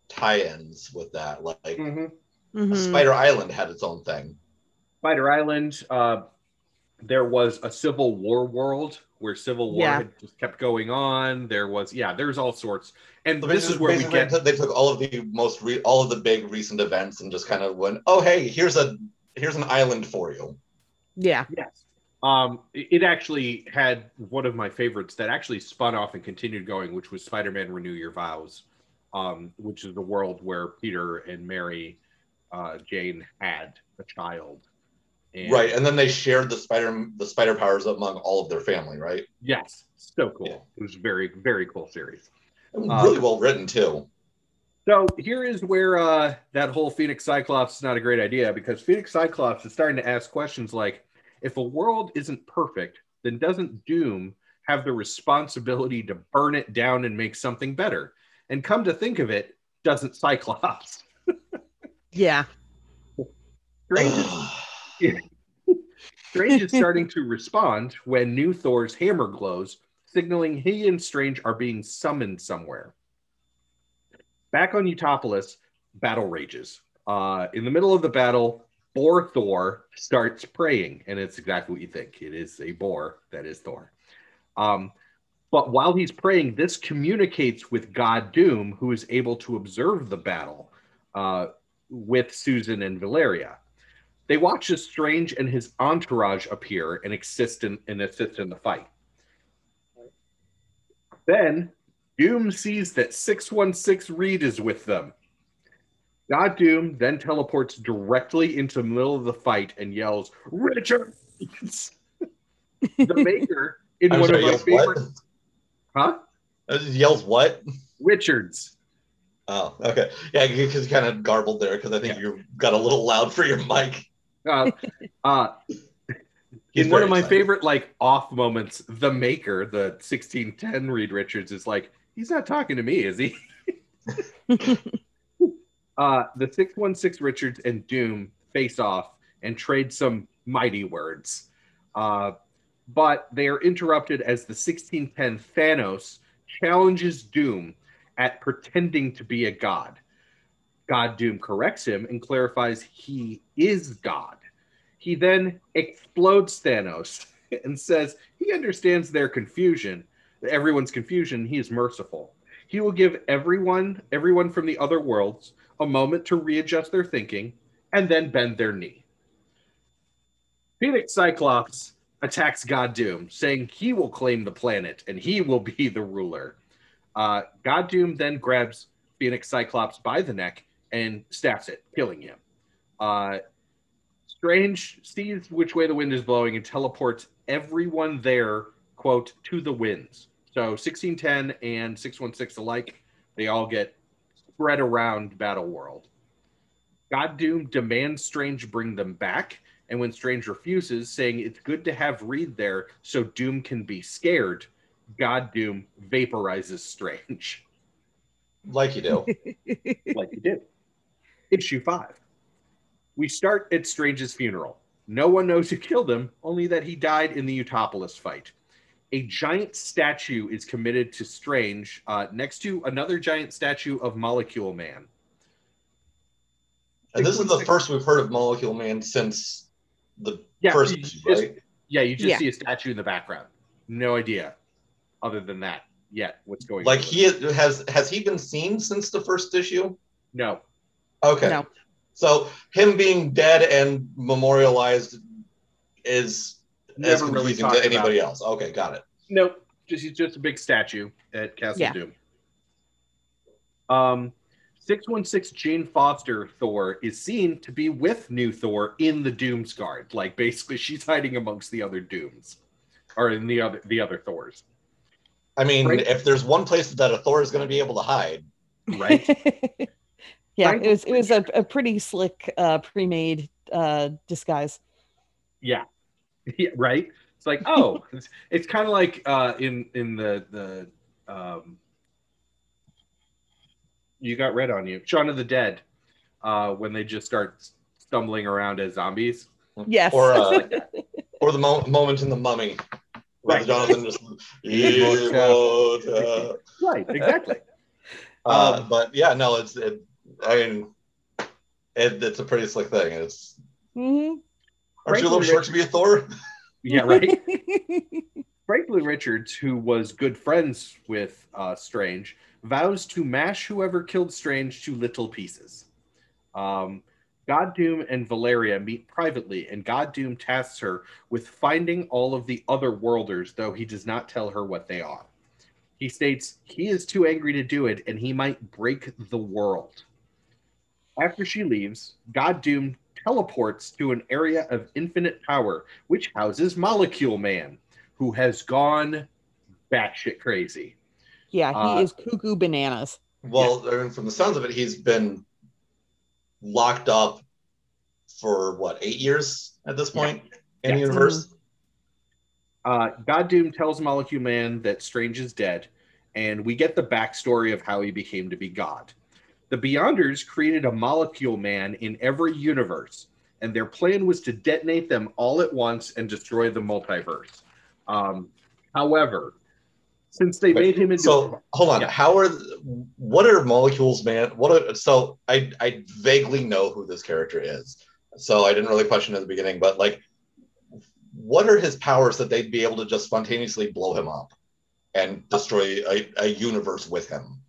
tie-ins with that. Like, Mhm. Mhm. Spider Island had its own thing. Spider Island. Uh, there was a Civil War world where Civil War Yeah. had just kept going on. There was, yeah, there's all sorts, and So this is where we get. they took all of the most re- all of the big recent events and just kind of went, oh hey, here's a here's an island for you. Yeah. Yes. Um, it actually had one of my favorites that actually spun off and continued going, which was Spider-Man: Renew Your Vows, um, which is the world where Peter and Mary uh, Jane had a child. And Right, and then they shared the spider the spider powers among all of their family, right? Yes, so cool. Yeah. It was very, very cool series. And really well written too. So here is where uh, that whole Phoenix Cyclops is not a great idea because Phoenix Cyclops is starting to ask questions like, if a world isn't perfect, then doesn't Doom have the responsibility to burn it down and make something better? And come to think of it, doesn't Cyclops? Yeah. Strange is, Strange is starting to respond when new Thor's hammer glows, signaling he and Strange are being summoned somewhere. Back on Utopolis, battle rages. Uh, in the middle of the battle, Boar Thor starts praying, and it's exactly what you think. It is a boar that is Thor. Um, But while he's praying, this communicates with God Doom, who is able to observe the battle uh, with Susan and Valeria. They watch as Strange and his entourage appear and assist in, and assist in the fight. Then Doom sees that 616 Reed is with them. God Doom then teleports directly into the middle of the fight and yells, Richard! the Maker in I'm one sorry, of my yells what? Huh? Uh, Yells what? Richards. Oh, okay. Yeah, because kind of garbled there because I think Yeah. you got a little loud for your mic. Uh, uh, in one very of my excited. favorite like off moments, the maker, the 1610 Reed Richards is like, he's not talking to me, is he? uh, the 616 Richards and Doom face off and trade some mighty words. Uh, but they are interrupted as the 1610 Thanos challenges Doom at pretending to be a god. God Doom corrects him and clarifies he is God. He then explodes Thanos and says he understands their confusion, everyone's confusion. He is merciful. He will give everyone, everyone from the other worlds, a moment to readjust their thinking and then bend their knee. Phoenix Cyclops attacks God Doom, saying he will claim the planet and he will be the ruler. Uh, God Doom then grabs Phoenix Cyclops by the neck and stabs it, killing him. Uh, Strange sees which way the wind is blowing and teleports everyone there, quote, to the winds. So 1610 and 616 alike, they all get spread around Battle World. God Doom demands Strange bring them back, and when Strange refuses, saying it's good to have Reed there so Doom can be scared, God Doom vaporizes Strange, Like you do. like you did. Issue 5. We start at Strange's funeral. No one knows who killed him, only that he died in the Utopolis fight. A giant statue is committed to Strange uh, next to another giant statue of Molecule Man. And this is the first we've heard of Molecule Man since the Yeah, first you just- right? Yeah, you just Yeah. see a statue in the background. No idea, other than that, yet what's going Like on. he has has he been seen since the first issue? No, Okay. No. So him being dead and memorialized is as never really confusing talked to anybody about. else. Okay, got it. Nope, just he's just a big statue at Castle Yeah. Doom. Um, six one six Jane Foster Thor is seen to be with new Thor in the Doom's Guard. Like basically, she's hiding amongst the other Dooms, or in the other the other Thors, I mean, Right. if there's one place that a Thor is going to be able to hide, right? yeah, Frank- it was it was a, a pretty slick uh, pre-made uh, disguise. Yeah. yeah, right. It's like oh, it's, it's kind of like uh, in in the the um, you got red on you, Shaun of the Dead, uh, when they just start stumbling around as zombies. Yes. or uh, or the mo- moment in the Mummy, where Right. Jonathan just Immortal. Immortal. Right, exactly. Uh, Um, but yeah, no, it's it, I mean, it, it's a pretty slick thing. It's Mhm. Aren't you a little short to be a Thor? yeah, right. Franklin Richards, who was good friends with uh, Strange, vows to mash whoever killed Strange to little pieces. Um, God Doom and Valeria meet privately, and God Doom tasks her with finding all of the other worlders, though he does not tell her what they are. He states he is too angry to do it, and he might break the world. After she leaves, God Doom teleports to an area of infinite power, which houses Molecule Man, who has gone batshit crazy. yeah, he Uh, is cuckoo bananas. Well, I mean, from the sounds of it, he's been locked up for what eight years at this point in the Yes. universe. Uh, God Doom tells Molecule Man that Strange is dead, and we get the backstory of how he became to be God. The Beyonders created a Molecule Man in every universe, and their plan was to detonate them all at once and destroy the multiverse. Um, however, since they made him into So hold on, Yeah. how are what are molecules, man? What are so I I vaguely know who this character is, so I didn't really question at the beginning, but like, what are his powers that they'd be able to just spontaneously blow him up? and destroy a, a universe with him.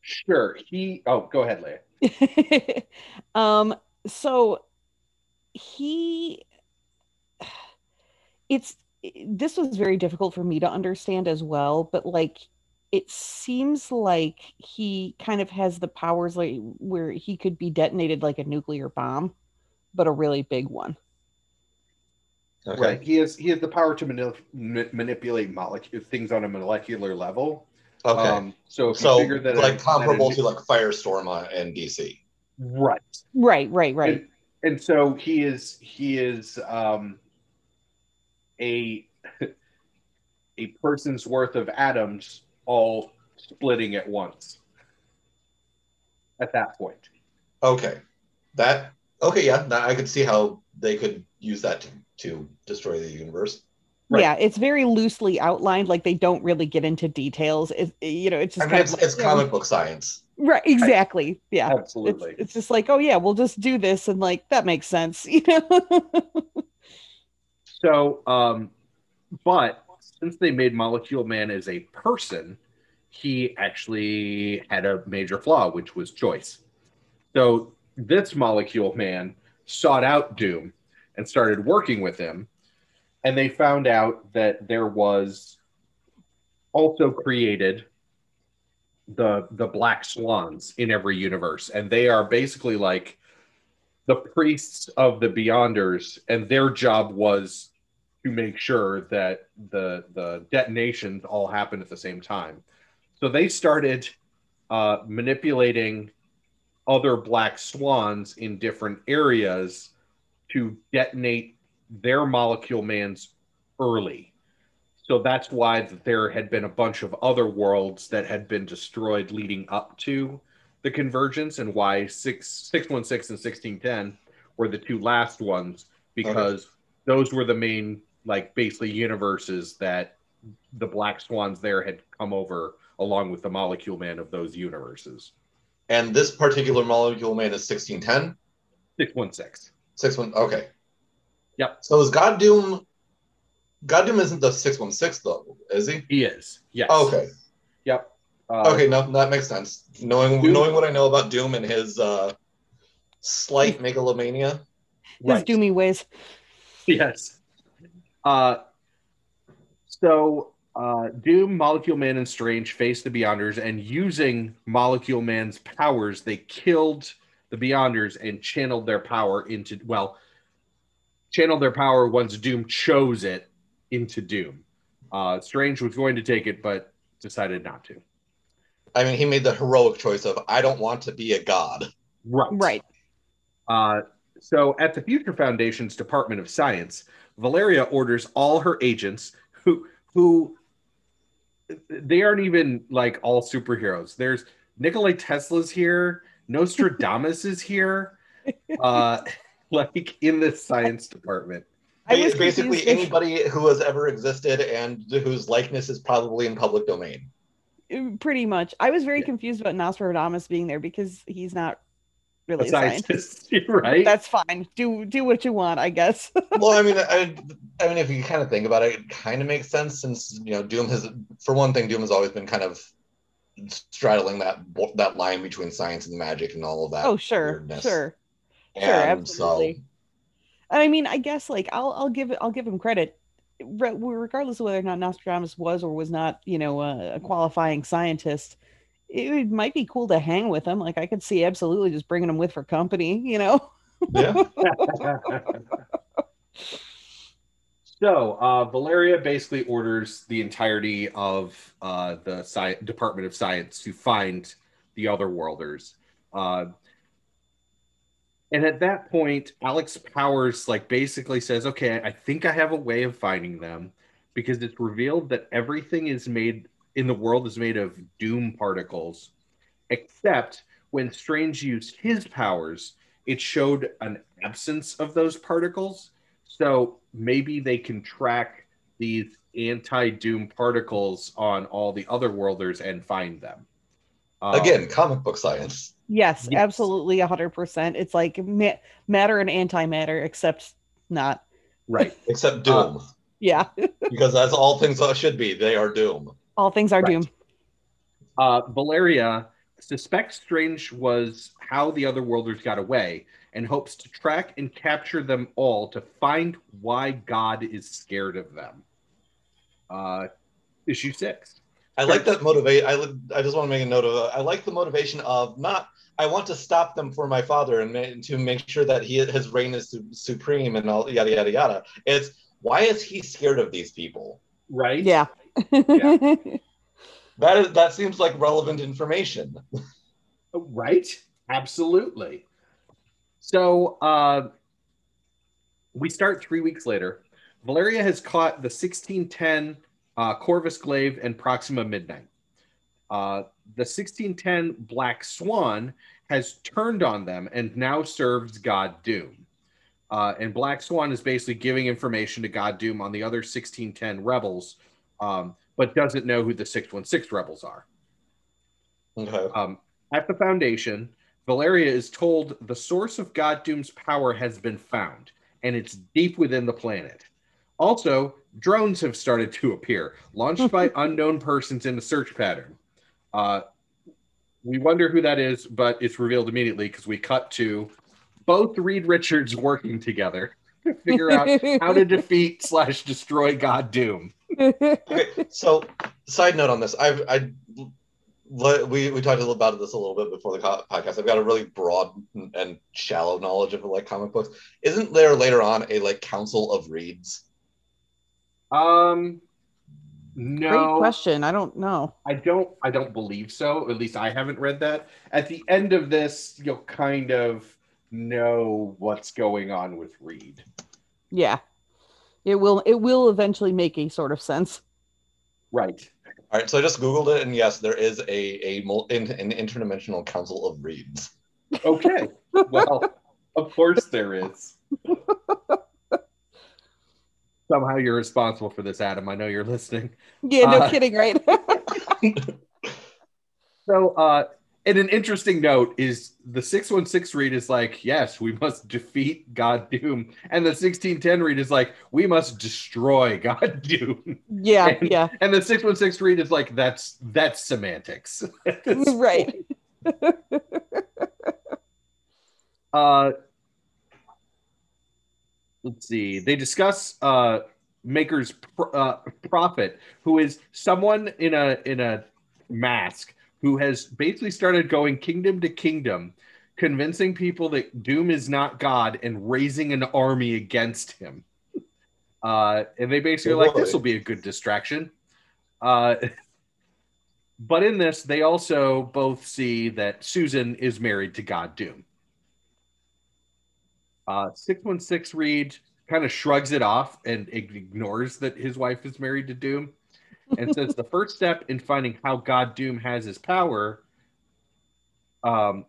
Sure. He. Oh, go ahead, Leia. um. So he. It's this was very difficult for me to understand as well, but like it seems like he kind of has the powers like where he could be detonated like a nuclear bomb, but a really big one. Okay. Right. He has he has the power to manip- manipulate molecule things on a molecular level. Okay. Um, so so that like a, comparable to like Firestorm in DC. Right. Right. Right. Right. And, and so he is he is um, a a person's worth of atoms all splitting at once. At that point. Okay. That okay, yeah. I could see how they could use that to to destroy the universe. Right. Yeah, it's very loosely outlined. Like they don't really get into details. It, you know, it's just I mean, it's, like, it's comic know, book science. Right. Exactly. I, yeah. Absolutely. It's, it's, just like, oh yeah, we'll just do this, and like that makes sense. You know. so, um, but since they made Molecule Man as a person, he actually had a major flaw, which was choice. So this Molecule Man sought out Doom and started working with him. And they found out that there was also created the the black swans in every universe. And they are basically like the priests of the beyonders. And their job was to make sure that the the detonations all happen at the same time. So they started uh, manipulating other black swans in different areas to detonate their molecule mans early. So that's why there had been a bunch of other worlds that had been destroyed leading up to the convergence, and why six six one six and sixteen ten were the two last ones because okay. those were the main like basically universes that the black swans there had come over along with the molecule man of those universes. And this particular molecule man is 1610? 616. Six one. Okay. Yep. So is God Doom? God Doom isn't the six one six though, is he? He is. Yes. Okay. Yep. Uh, okay. No, that makes sense. Knowing Doom, knowing what I know about Doom and his uh, slight megalomania, his right. doomy ways. Yes. Uh. So uh, Doom, Molecule Man, and Strange face the Beyonders, and using Molecule Man's powers, they killed the Beyonders and channeled their power into well, channeled their power once Doom chose it into Doom. Uh, Strange was going to take it, but decided not to. I mean, he made the heroic choice of I don't want to be a god. Right. Right. Uh, so at the Future Foundation's Department of Science, Valeria orders all her agents who who they aren't even like all superheroes. There's Nikolai Tesla's here. Nostradamus is here, uh, like in the science department. I was basically anybody who has ever existed and whose likeness is probably in public domain. Uh, pretty much. I was very yeah. confused about Nostradamus being there because he's not really a, a scientist. scientist. right? That's fine. Do do what you want, I guess. well, I mean, I, I mean, if you kind of think about it, it kind of makes sense since you know Doom has, for one thing, Doom has always been kind of straddling that that line between science and magic and all of that. Oh, sure, weirdness. sure, and sure, absolutely. So, and I mean, I guess like I'll I'll give it I'll give him credit, regardless of whether or not Nostradamus was or was not, you know, a, a qualifying scientist. It might be cool to hang with him. Like I could see absolutely just bringing him with for company, you know. Yeah. So uh, Valeria basically orders the entirety of uh, the Sci- Department of Science to find the Otherworlders. Uh, and at that point, Alex Powers like basically says, "Okay, I think I have a way of finding them because it's revealed that everything is made in the world is made of doom particles, except when Strange used his powers, it showed an absence of those particles." So maybe they can track these anti-doom particles on all the other worlders and find them. Um, Again, comic book science. Yes, yes. absolutely, hundred percent. It's like ma- matter and antimatter, except not. Right. except doom. Uh, yeah. because as all things should be, they are doom. All things are Right. doom. Uh, Valeria suspects Strange was how the other worlders got away and hopes to track and capture them all to find why God is scared of them. Uh, issue six. I like that motivate. I li- I just want to make a note of. it. I like the motivation of not. I want to stop them for my father and ma- to make sure that he his reign is su- supreme and all yada yada yada. It's why is he scared of these people? Right? Yeah. Yeah. That is that seems like relevant information. Right? Absolutely. So uh, we start three weeks later. Valeria has caught the 1610 uh, Corvus Glaive and Proxima Midnight. Uh, the 1610 Black Swan has turned on them and now serves God Doom. Uh, and Black Swan is basically giving information to God Doom on the other 1610 rebels, um, but doesn't know who the 616 rebels are. Okay. Um, at the Foundation, Valeria is told the source of God Doom's power has been found, and it's deep within the planet. Also, drones have started to appear, launched by unknown persons in a search pattern. Uh, we wonder who that is, but it's revealed immediately because we cut to both Reed Richards working together to figure out how to defeat slash destroy God Doom. Okay. So, side note on this, I've I we we talked a little about this a little bit before the podcast. I've got a really broad and shallow knowledge of like comic books. Isn't there later on a like council of Reeds? Um, Great no, question. I don't know. I don't I don't believe so. At least I haven't read that. At the end of this, you'll kind of know what's going on with Reed. Yeah. It will it will eventually make a sort of sense. Right. All right, so I just googled it, and yes, there is a a mul- in, an interdimensional council of Reeds. Okay. well, of course there is. Somehow you're responsible for this, Adam. I know you're listening. Yeah, no Uh, kidding, right? So, uh, and an interesting note is the 616 Reed is like, yes, we must defeat God Doom. And the 1610 Reed is like, we must destroy God Doom. yeah, And- yeah. And the 616 Reed is like, that's that's semantics. Right. Uh, let's see. They discuss uh, Maker's pr- uh, prophet, who is someone in a in a mask who has basically started going kingdom to kingdom, convincing people that Doom is not God and raising an army against him. Uh, and they basically like, this will be a good distraction. Uh, but in this, they also both see that Susan is married to God Doom. Uh, 616 Reed kind of shrugs it off and ignores that his wife is married to Doom and says the first step in finding how God Doom has his power. Um,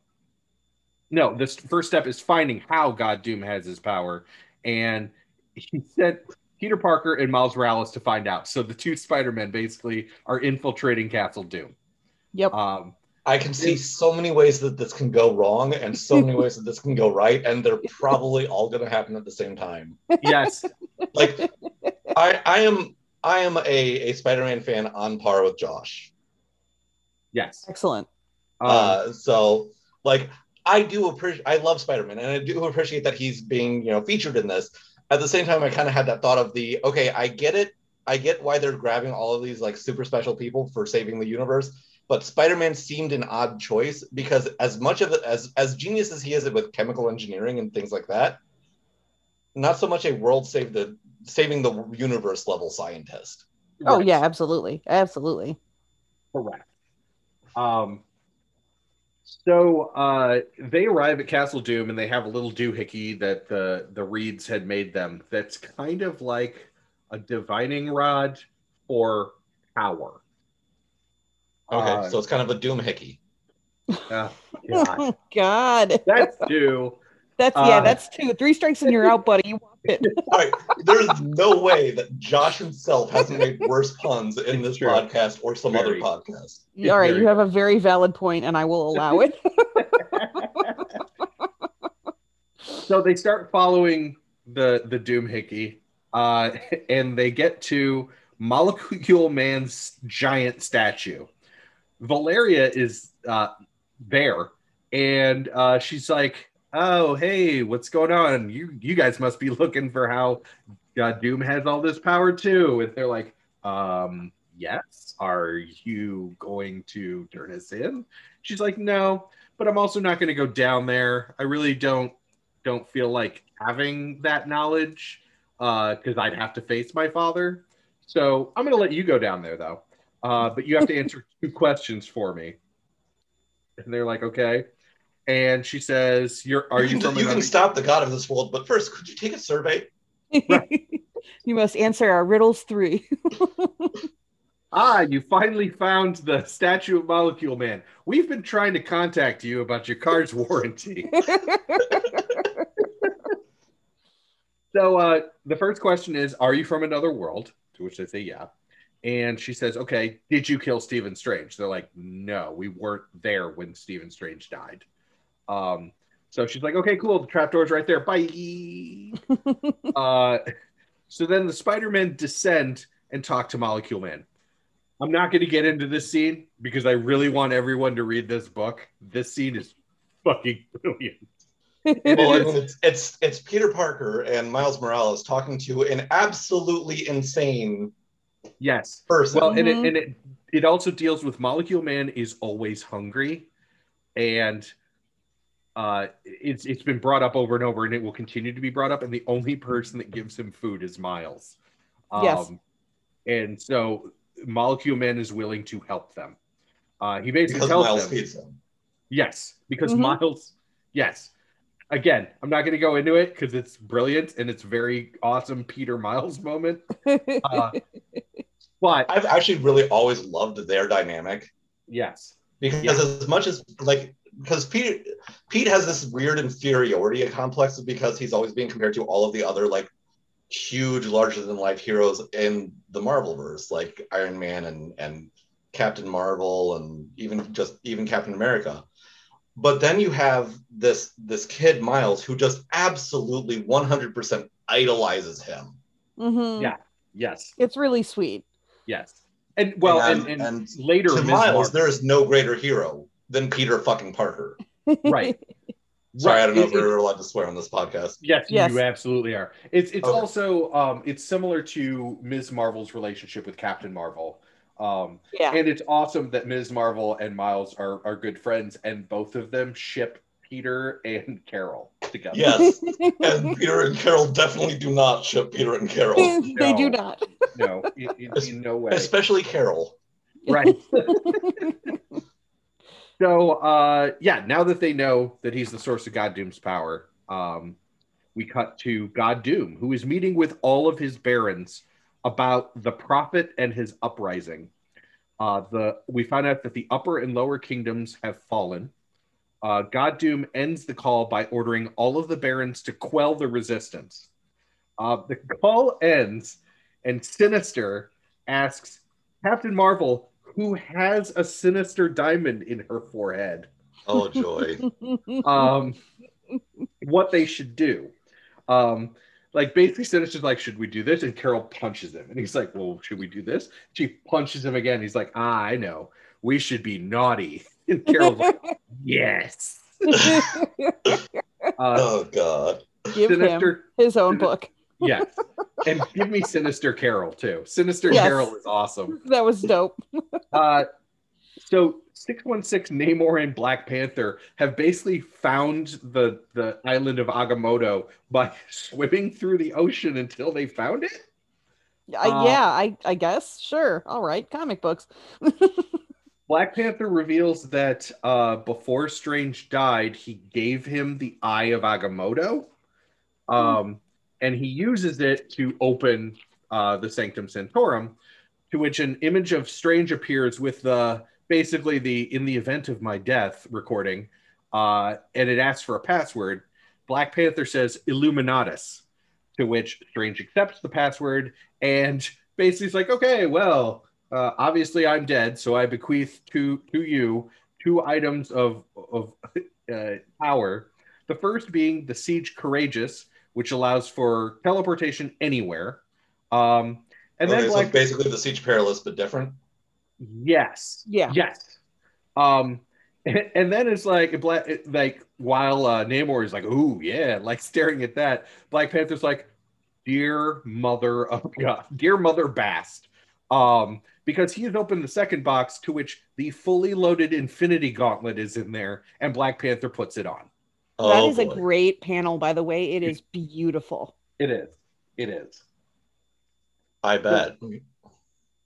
no, this first step is finding how God Doom has his power. And he sent Peter Parker and Miles Morales to find out. So the two Spider-Men basically are infiltrating Castle Doom. Yep. Um, I can see so many ways that this can go wrong, and so many ways that this can go right, and they're probably all going to happen at the same time. yes, Like, I I am I am a, a Spider-Man fan on par with Josh. yes. Excellent. Um, Uh, so like I do appreciate I love Spider-Man and I do appreciate that he's being, you know, featured in this. At the same time, I kind of had that thought of the okay, I get it. I get why they're grabbing all of these like super special people for saving the universe, but Spider-Man seemed an odd choice because as much of it as as genius as he is with chemical engineering and things like that, not so much a world save the saving the universe level scientist. Oh right. yeah, absolutely. Absolutely. Correct. Um, so uh, they arrive at Castle Doom and they have a little doohickey that the the Reeds had made them. That's kind of like a divining rod for power. Okay, Uh, so it's kind of a doohickey. uh, God. Oh God. That's two. That's yeah, uh, that's two. Three strikes and you're out, buddy. You want it. All right, there's no way that Josh himself hasn't made worse puns in this true. podcast or some other podcast. All right, very- you have a very valid point, and I will allow it. so they start following the the doohickey uh and they get to Molecule Man's giant statue. Valeria is uh, there, and uh, she's like, "Oh, hey, what's going on? You you guys must be looking for how uh, Doom has all this power too." And they're like, um, "Yes. Are you going to turn us in?" She's like, "No, but I'm also not going to go down there. I really don't don't feel like having that knowledge because I'd have to face my father. So I'm going to let you go down there though." Uh, but you have to answer two questions for me. And they're like, okay. And she says, "You're are you, you, can, from you can stop the god of this world, but first, could you take a survey? you must answer our riddles three. Ah, you finally found the statue of Molecule Man. We've been trying to contact you about your car's warranty. So uh, the first question is, are you from another world? To which they say, yeah. And she says, okay, did you kill Stephen Strange? They're like, no, we weren't there when Stephen Strange died. Um, so she's like, okay, cool. The trapdoor's right there. Bye. uh, so then the Spider-Man descend and talk to Molecule Man. I'm not going to get into this scene because I really want everyone to read this book. This scene is fucking brilliant. Well, it I mean, is- it's, it's it's Peter Parker and Miles Morales talking to an absolutely insane yes. person. Well, and it Mhm. and it it also deals with Molecule Man is always hungry, and uh, it's it's been brought up over and over, and it will continue to be brought up. And the only person that gives him food is Miles. Um, Yes. And so Molecule Man is willing to help them. Uh, he basically because tells Miles them, him. yes, because Mhm. Miles, yes. Again, I'm not going to go into it because it's brilliant and it's very awesome Peter Miles moment. Uh, but I've actually really always loved their dynamic yes, because Yeah. as much as like because Pete Pete has this weird inferiority complex because he's always being compared to all of the other like huge larger than life heroes in the Marvelverse like Iron Man and and Captain Marvel and even just even Captain America. But then you have this this kid Miles who just absolutely 100% idolizes him. Mhm. Yeah. yes, It's really sweet. yes. And well, and, And- and, and later, to Ms. Miles, Marvel- there is no greater hero than Peter fucking Parker. Right. Sorry, I don't know It- if we're allowed to swear on this podcast. Yes, Yes. you absolutely are. It's it's Okay. also um it's similar to Ms. Marvel's relationship with Captain Marvel. Um Yeah. and it's awesome that Ms. Marvel and Miles are are good friends and both of them ship Peter and Carol together. Yes, and Peter and Carol definitely do not ship Peter and Carol, they do not. No, in, in, in no way. especially Carol. Right. So uh yeah, now that they know that he's the source of God Doom's power, um we cut to God Doom, who is meeting with all of his barons about the prophet and his uprising. Uh the we find out that the upper and lower kingdoms have fallen. Uh God Doom ends the call by ordering all of the barons to quell the resistance. Uh the call ends and Sinister asks Captain Marvel, who has a sinister diamond in her forehead, Oh joy! um, what they should do. Um, like basically, Sinister's like, "Should we do this?" And Carol punches him, and he's like, "Well, should we do this?" She punches him again. He's like, "Ah, I know. We should be naughty." And Carol's like, "Yes." Uh, Oh god! Give him his own book. yes, and give me Sinister Carol too. Sinister Yes. Carol is awesome. That was dope. Uh, so 616 Namor and Black Panther have basically found the the island of Agamotto by swimming through the ocean until they found it. Uh, yeah, I I guess. Sure. All right. Comic books. Black Panther reveals that uh, before Strange died, he gave him the Eye of Agamotto, um, and he uses it to open uh, the Sanctum Sanctorum, to which an image of Strange appears with the basically the "In the event of my death" recording, uh, and it asks for a password. Black Panther says Illuminatus, to which Strange accepts the password and basically is like, okay, well, uh, obviously I'm dead, so I bequeath to to you two items of of uh, power. The first being the Siege Courageous, which allows for teleportation anywhere, um, And okay, then so Black basically the Siege Perilous, but different. Yes. Yeah. Yes. Um, and, and then it's like black, like while uh, Namor is like, "Ooh, yeah," like staring at that, Black Panther's like, "Dear mother of God, dear mother Bast," um, because he has opened the second box to which the fully loaded Infinity Gauntlet is in there, and Black Panther puts it on. that Oh, is a great panel, by the way. It is beautiful. It is. It is. I bet.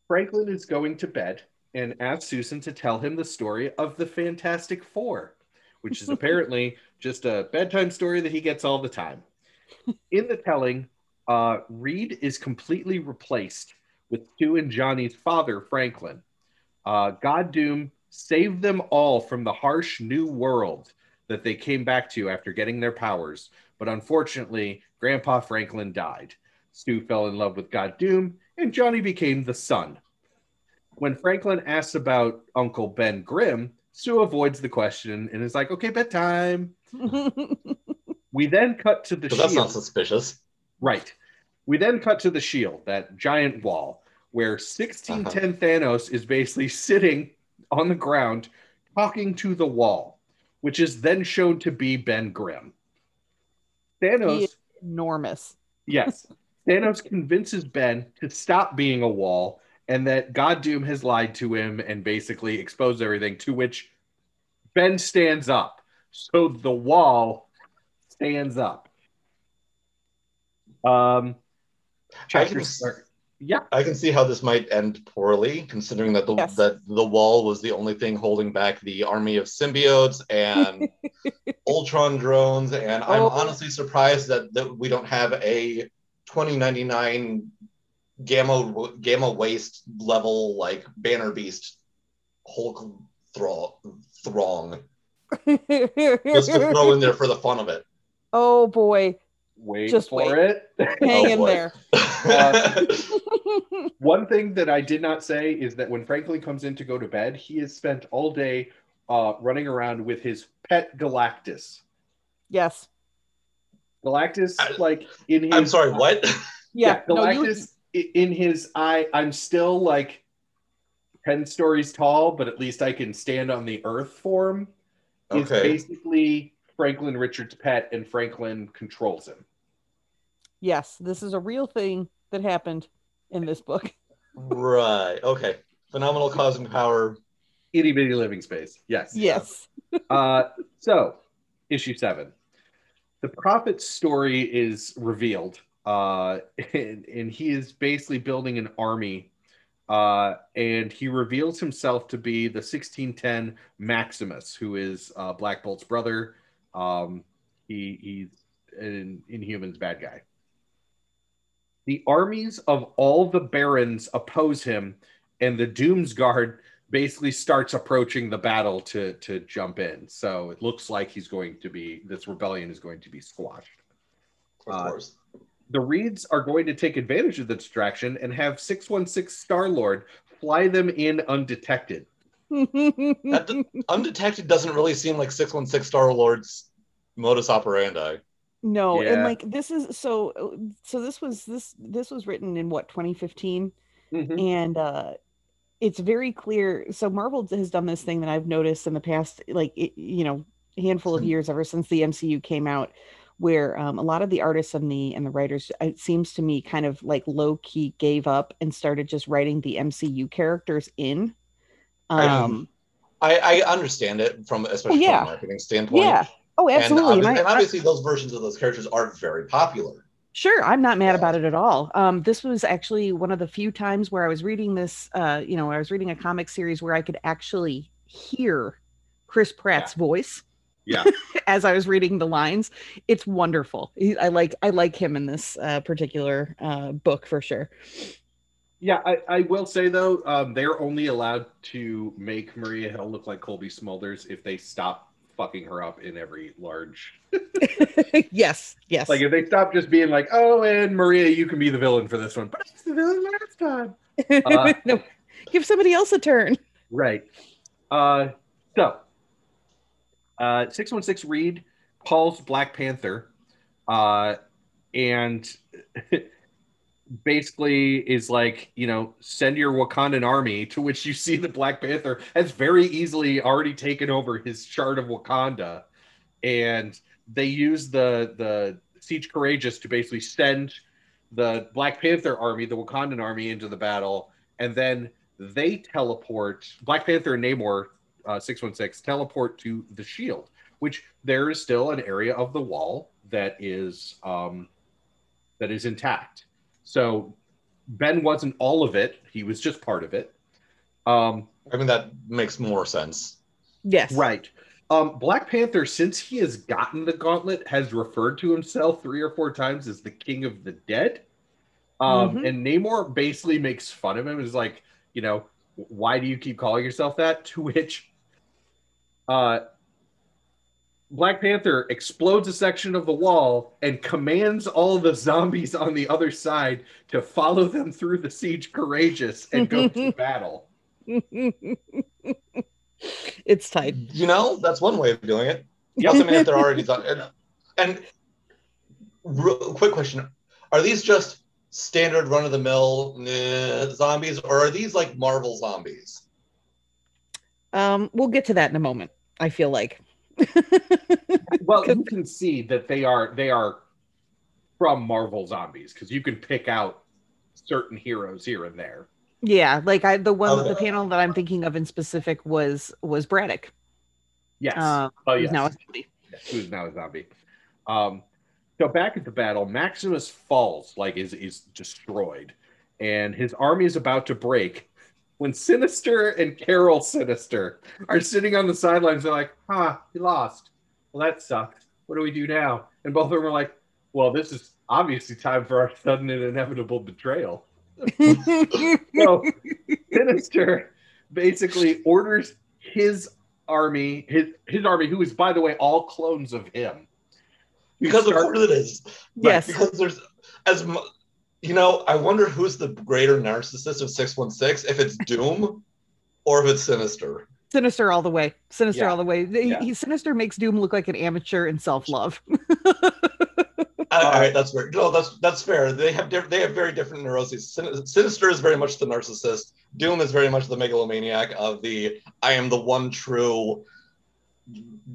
Franklin is going to bed and asks Susan to tell him the story of the Fantastic Four, which is apparently just a bedtime story that he gets all the time. In the telling, uh, Reed is completely replaced with Stu and Johnny's father, Franklin. Uh, God Doom saved them all from the harsh new world that they came back to after getting their powers, but unfortunately, Grandpa Franklin died. Stu fell in love with God Doom, and Johnny became the sun. When Franklin asks about Uncle Ben Grimm, Sue avoids the question and is like, okay, bedtime. We then cut to the Because that's not shield. suspicious. Right. We then cut to the shield, that giant wall, where 1610 uh-huh. Thanos is basically sitting on the ground talking to the wall, which is then shown to be Ben Grimm. Thanos. He is enormous. Yes. Thanos convinces Ben to stop being a wall and that God Doom has lied to him and basically exposed everything, to which Ben stands up. So the wall stands up. Um, chapter can- start. Yeah, I can see how this might end poorly, considering that the Yes. that the wall was the only thing holding back the army of symbiotes and Ultron drones. And I'm Oh. honestly surprised that, that we don't have a 2099 gamma gamma waste level like Banner Beast Hulk thrall, throng just to throw in there for the fun of it. oh boy, wait Just for wait. it. hang Oh, in boy. there. One thing that I did not say is that when Franklin comes in to go to bed, he has spent all day uh, running around with his pet Galactus. yes. Galactus, I- like in his. I'm sorry, what? Yeah. no, you- Galactus in his eye. I'm still like ten stories tall, but at least I can stand on the Earth form. Okay. Is basically Franklin Richard's pet, and Franklin controls him. yes, this is a real thing that happened in this book. Right. Okay. Phenomenal cosmic power. Itty bitty living space. Yes. Yes. Uh, so, issue seven. The prophet's story is revealed, uh, and, and he is basically building an army. Uh, and he reveals himself to be the 1610 Maximus, who is uh, Black Bolt's brother. Um, he, he's an Inhuman's bad guy. The armies of all the barons oppose him, and the Doomsguard basically starts approaching the battle to to jump in. So it looks like he's going to be this rebellion is going to be squashed. Of Uh, course. The Reeds are going to take advantage of the distraction and have 616 Star Lord fly them in undetected. That d- undetected doesn't really seem like 616 Star Lord's modus operandi. no, and like this is so so this was this this was written in what 2015 Mm-hmm. and uh it's very clear so marvel has done this thing that i've noticed in the past like it, you know handful of Hmm. years ever since the mcu came out where um, a lot of the artists and the and the writers it seems to me kind of like low key gave up and started just writing the mcu characters in I- um I, I understand it from especially yeah. from a marketing standpoint. yeah oh absolutely and I- and obviously, those versions of those characters are very popular. Sure, I'm not mad Yeah. about it at all. Um, this was actually one of the few times where I was reading this, uh, you know, I was reading a comic series where I could actually hear Chris Pratt's voice Yeah. as I was reading the lines. It's wonderful. He, I like I like him in this uh, particular uh, book for sure. Yeah, I, I will say though, um, they're only allowed to make Maria Hill look like Cobie Smulders if they stop fucking her up in every large. yes, yes. Like if they stop just being like, "Oh, and Maria, you can be the villain for this one," but it's the villain last time. uh, no, give somebody else a turn. Right. Uh, so, uh, 616 Reed calls Black Panther, uh, and basically is like, you know, send your Wakandan army, to which you see the Black Panther has very easily already taken over his chart of Wakanda. And they use the the Siege Courageous to basically send the Black Panther army, the Wakandan army, into the battle, and then they teleport. Black Panther and Namor, uh, six one six, teleport to the Shield, which there is still an area of the wall that is um, that is intact. So Ben wasn't all of it; he was just part of it. Um, I mean, that makes more sense. Yes. Right. Um, Black Panther, since he has gotten the gauntlet, has referred to himself three or four times as the King of the Dead. Um, Mhm. And Namor basically makes fun of him. Is like, you know, why do you keep calling yourself that? To which, uh, Black Panther explodes a section of the wall and commands all the zombies on the other side to follow them through the siege courageous and go to battle. it's tight. You know, that's one way of doing it. Yep. Doesn't mean that they're already done. And, and real, quick question: Are these just standard run of the mill zombies, or are these like Marvel zombies? Um, we'll get to that in a moment. I feel like. well you can see that they are they are from marvel zombies because you can pick out certain heroes here and there. Yeah, like I the one with the panel that I'm thinking of in specific was was Braddock. yes. Uh, oh who's yes now a zombie. who's now a zombie. Um so back at the battle maximus falls like is is destroyed and his army is about to break when sinister and carol sinister are sitting on the sidelines they're like huh he lost well that sucks what do we do now and both of them are like well this is obviously time for our sudden and inevitable betrayal so Sinister basically orders his army, his his army, who is by the way all clones of him. to Because of start- course it is. yes. Because there's as mu- you know, I wonder who's the greater narcissist of six one six. If it's Doom, or if it's Sinister. Sinister all the way. Sinister Yeah. all the way. He- Yeah. he- Sinister makes Doom look like an amateur in self love. All right, that's fair. No, that's that's fair. They have diff- they have very different neuroses. Sin- Sinister is very much the narcissist. Doom is very much the megalomaniac of the I am the one true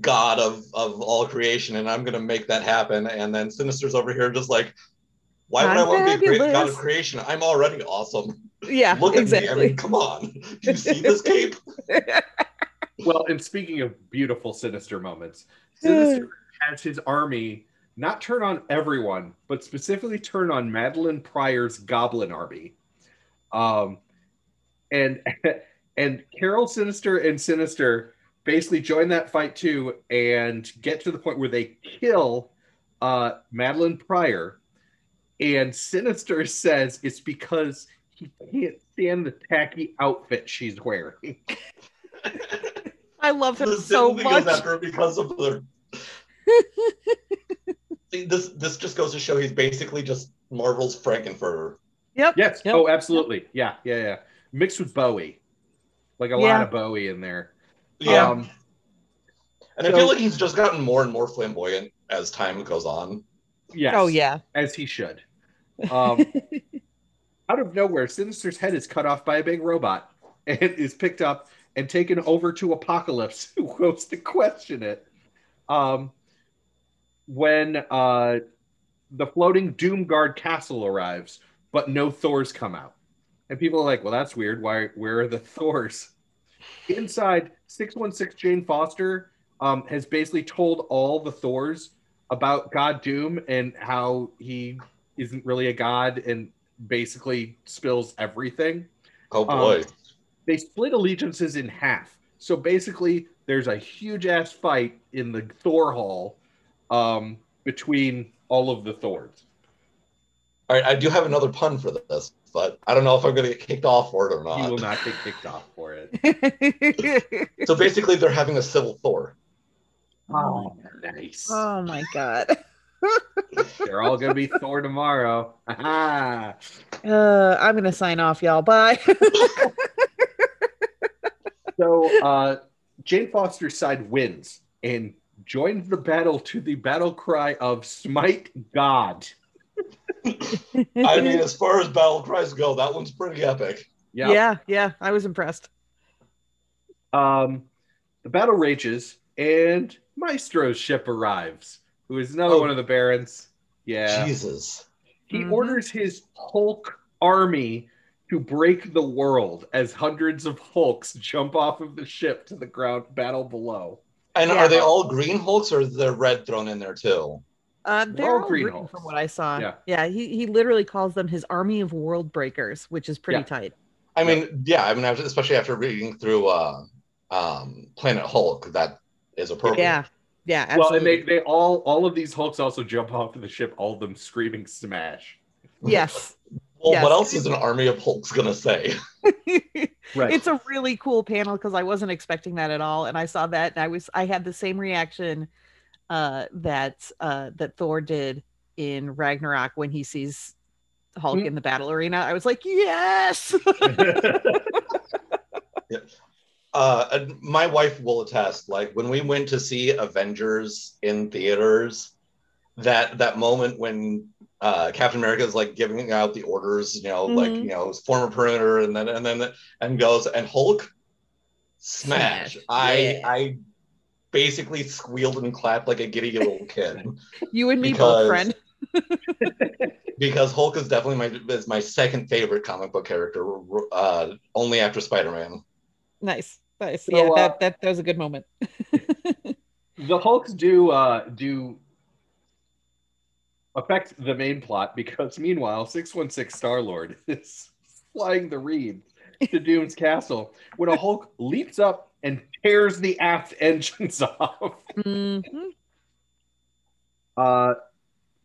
god of of all creation, and I'm gonna make that happen. And then Sinister's over here just like, why would i I'm want to be a great god of creation? I'm already awesome. yeah, Look at exactly. me. I mean, come on. Do you see this cape? Well, and speaking of beautiful sinister moments, Sinister has his army not turn on everyone, but specifically turn on Madelyne Pryor's Goblin army. Um, and and Carol Sinister and Sinister basically join that fight too, and get to the point where they kill uh, Madelyne Pryor. And Sinister says it's because he can't stand the tacky outfit she's wearing. I love him The so much. after her because of the. See, this this just goes to show he's basically just Marvel's Frank-N-Furter. Yep. Yes. Yep. Oh, absolutely. Yeah, yeah, yeah. Mixed with Bowie, like a lot of Bowie in there. Yeah. Um, And I feel like he's just gotten more and more flamboyant as time goes on. yes. Oh yeah. As he should. Um, out of nowhere, Sinister's head is cut off by a big robot and is picked up and taken over to Apocalypse, who goes to question it. Um, when uh, the floating Doom Guard castle arrives, but no Thors come out. And people are like, well, that's weird. Why? Where are the Thors? Inside, 616 Jane Foster um, has basically told all the Thors about God Doom and how he isn't really a god and basically spills everything Oh boy. they split allegiances in half. So basically, there's a huge ass fight in the Thor Hall um, between all of the Thors. All right, I do have another pun for this, but I don't know if I'm going to get kicked off for it or not. He will not. not get kicked off for it. So basically, they're having a civil Thor. Oh, nice. oh my god. They're all gonna be Thor tomorrow. Ah. Uh, I'm gonna sign off, y'all. Bye. So uh, Jane Foster's side wins and joins the battle to the battle cry of "Smite God." I mean, as far as battle cries go, that one's pretty epic. Yeah. yeah, yeah, I was impressed. Um, the battle rages, and Maestro's ship arrives, who is another Oh. one of the barons. Yeah. Jesus. He Mhm. orders his Hulk army to break the world as hundreds of Hulks jump off of the ship to the ground battle below. And Yeah. are they all green Hulks or is there red thrown in there too? Uh, They're they're all all green green from what I saw. Yeah. yeah. He he literally calls them his army of world breakers, which is pretty Yeah. tight. I mean, yeah, I mean, especially after reading through uh, um, Planet Hulk, that is appropriate. Yeah, yeah, Well, and they, they all all of these Hulks also jump off of the ship, all of them screaming smash. yes, Well, Yes. what else is an army of Hulks gonna say? Right. it's a really cool panel because I wasn't expecting that at all, and I saw that and I was I had the same reaction uh, that uh, that Thor did in Ragnarok when he sees Hulk Mm. in the battle arena. I was like, yes. Uh, my wife will attest. Like when we went to see Avengers in theaters, that that moment when uh, Captain America is like giving out the orders, you know, like Mhm. you know, form a perimeter, and then and then and goes and Hulk smash. Smash, I yeah. I basically squealed and clapped like a giddy little kid you and me Because- both, friend. because Hulk is definitely my is my second favorite comic book character, uh, only after Spider Man. Nice, nice. So, yeah, uh, that, that that was a good moment. the Hulks do uh do affect the main plot because meanwhile 616 Star Lord is flying the reed to Doom's castle when a Hulk leaps up and tears the aft engines off. Mhm. Uh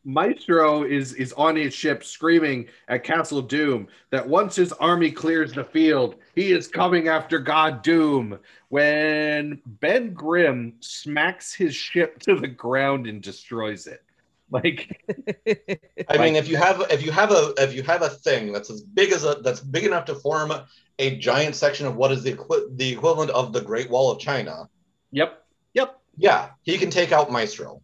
Maestro is is on his ship screaming at Castle Doom that once his army clears the field, he is coming after God Doom. When Ben Grimm smacks his ship to the ground and destroys it. Like I mean, if you have if you have a if you have a thing that's as big as a that's big enough to form a giant section of what is the equi- the equivalent of the Great Wall of China, Yep. Yep. yeah, he can take out Maestro.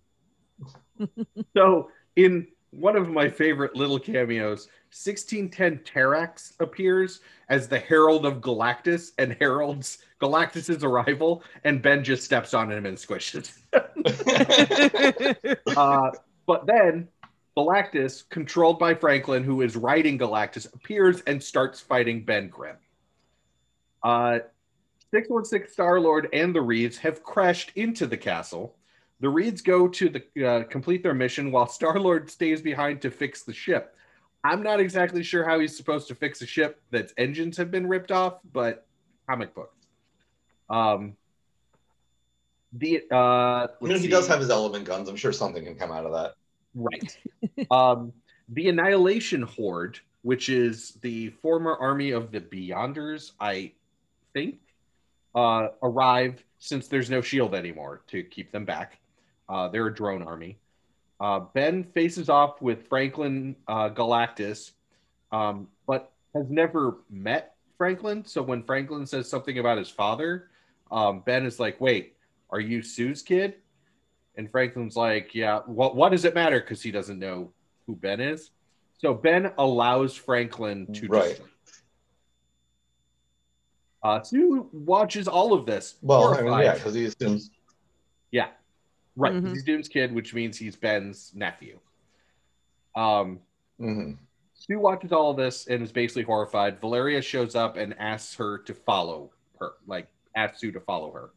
So in one of my favorite little cameos, 1610 Terrax appears as the Herald of Galactus and heralds Galactus's arrival, and Ben just steps on him and squishes. Uh, but then Galactus, controlled by Franklin, who is riding Galactus, appears and starts fighting Ben Grimm. Uh, 616 Star Lord and the Reeds have crashed into the castle. The Reeds go to the uh, complete their mission while Star Lord stays behind to fix the ship. I'm not exactly sure how he's supposed to fix a ship that's engines have been ripped off, but comic book. Um, the uh, I mean, he does have his element guns. I'm sure something can come out of that. Right. um, the Annihilation Horde, which is the former army of the Beyonders, I think, uh, arrived since there's no shield anymore to keep them back. Uh, they're a drone army. Uh, ben faces off with Franklin uh, Galactus, um, but has never met Franklin. So when Franklin says something about his father, um, Ben is like, "Wait, are you Sue's kid?" And Franklin's like, "Yeah, what what does it matter?" Because he doesn't know who Ben is. So Ben allows Franklin to Right. destroy. Uh, Sue watches all of this. Well, I mean, yeah, because he assumes. Yeah. Right. Mhm. He's Doom's kid, which means he's Ben's nephew. Um, mm-hmm. Sue watches all of this and is basically horrified. Valeria shows up and asks her to follow her, like asks Sue to follow her.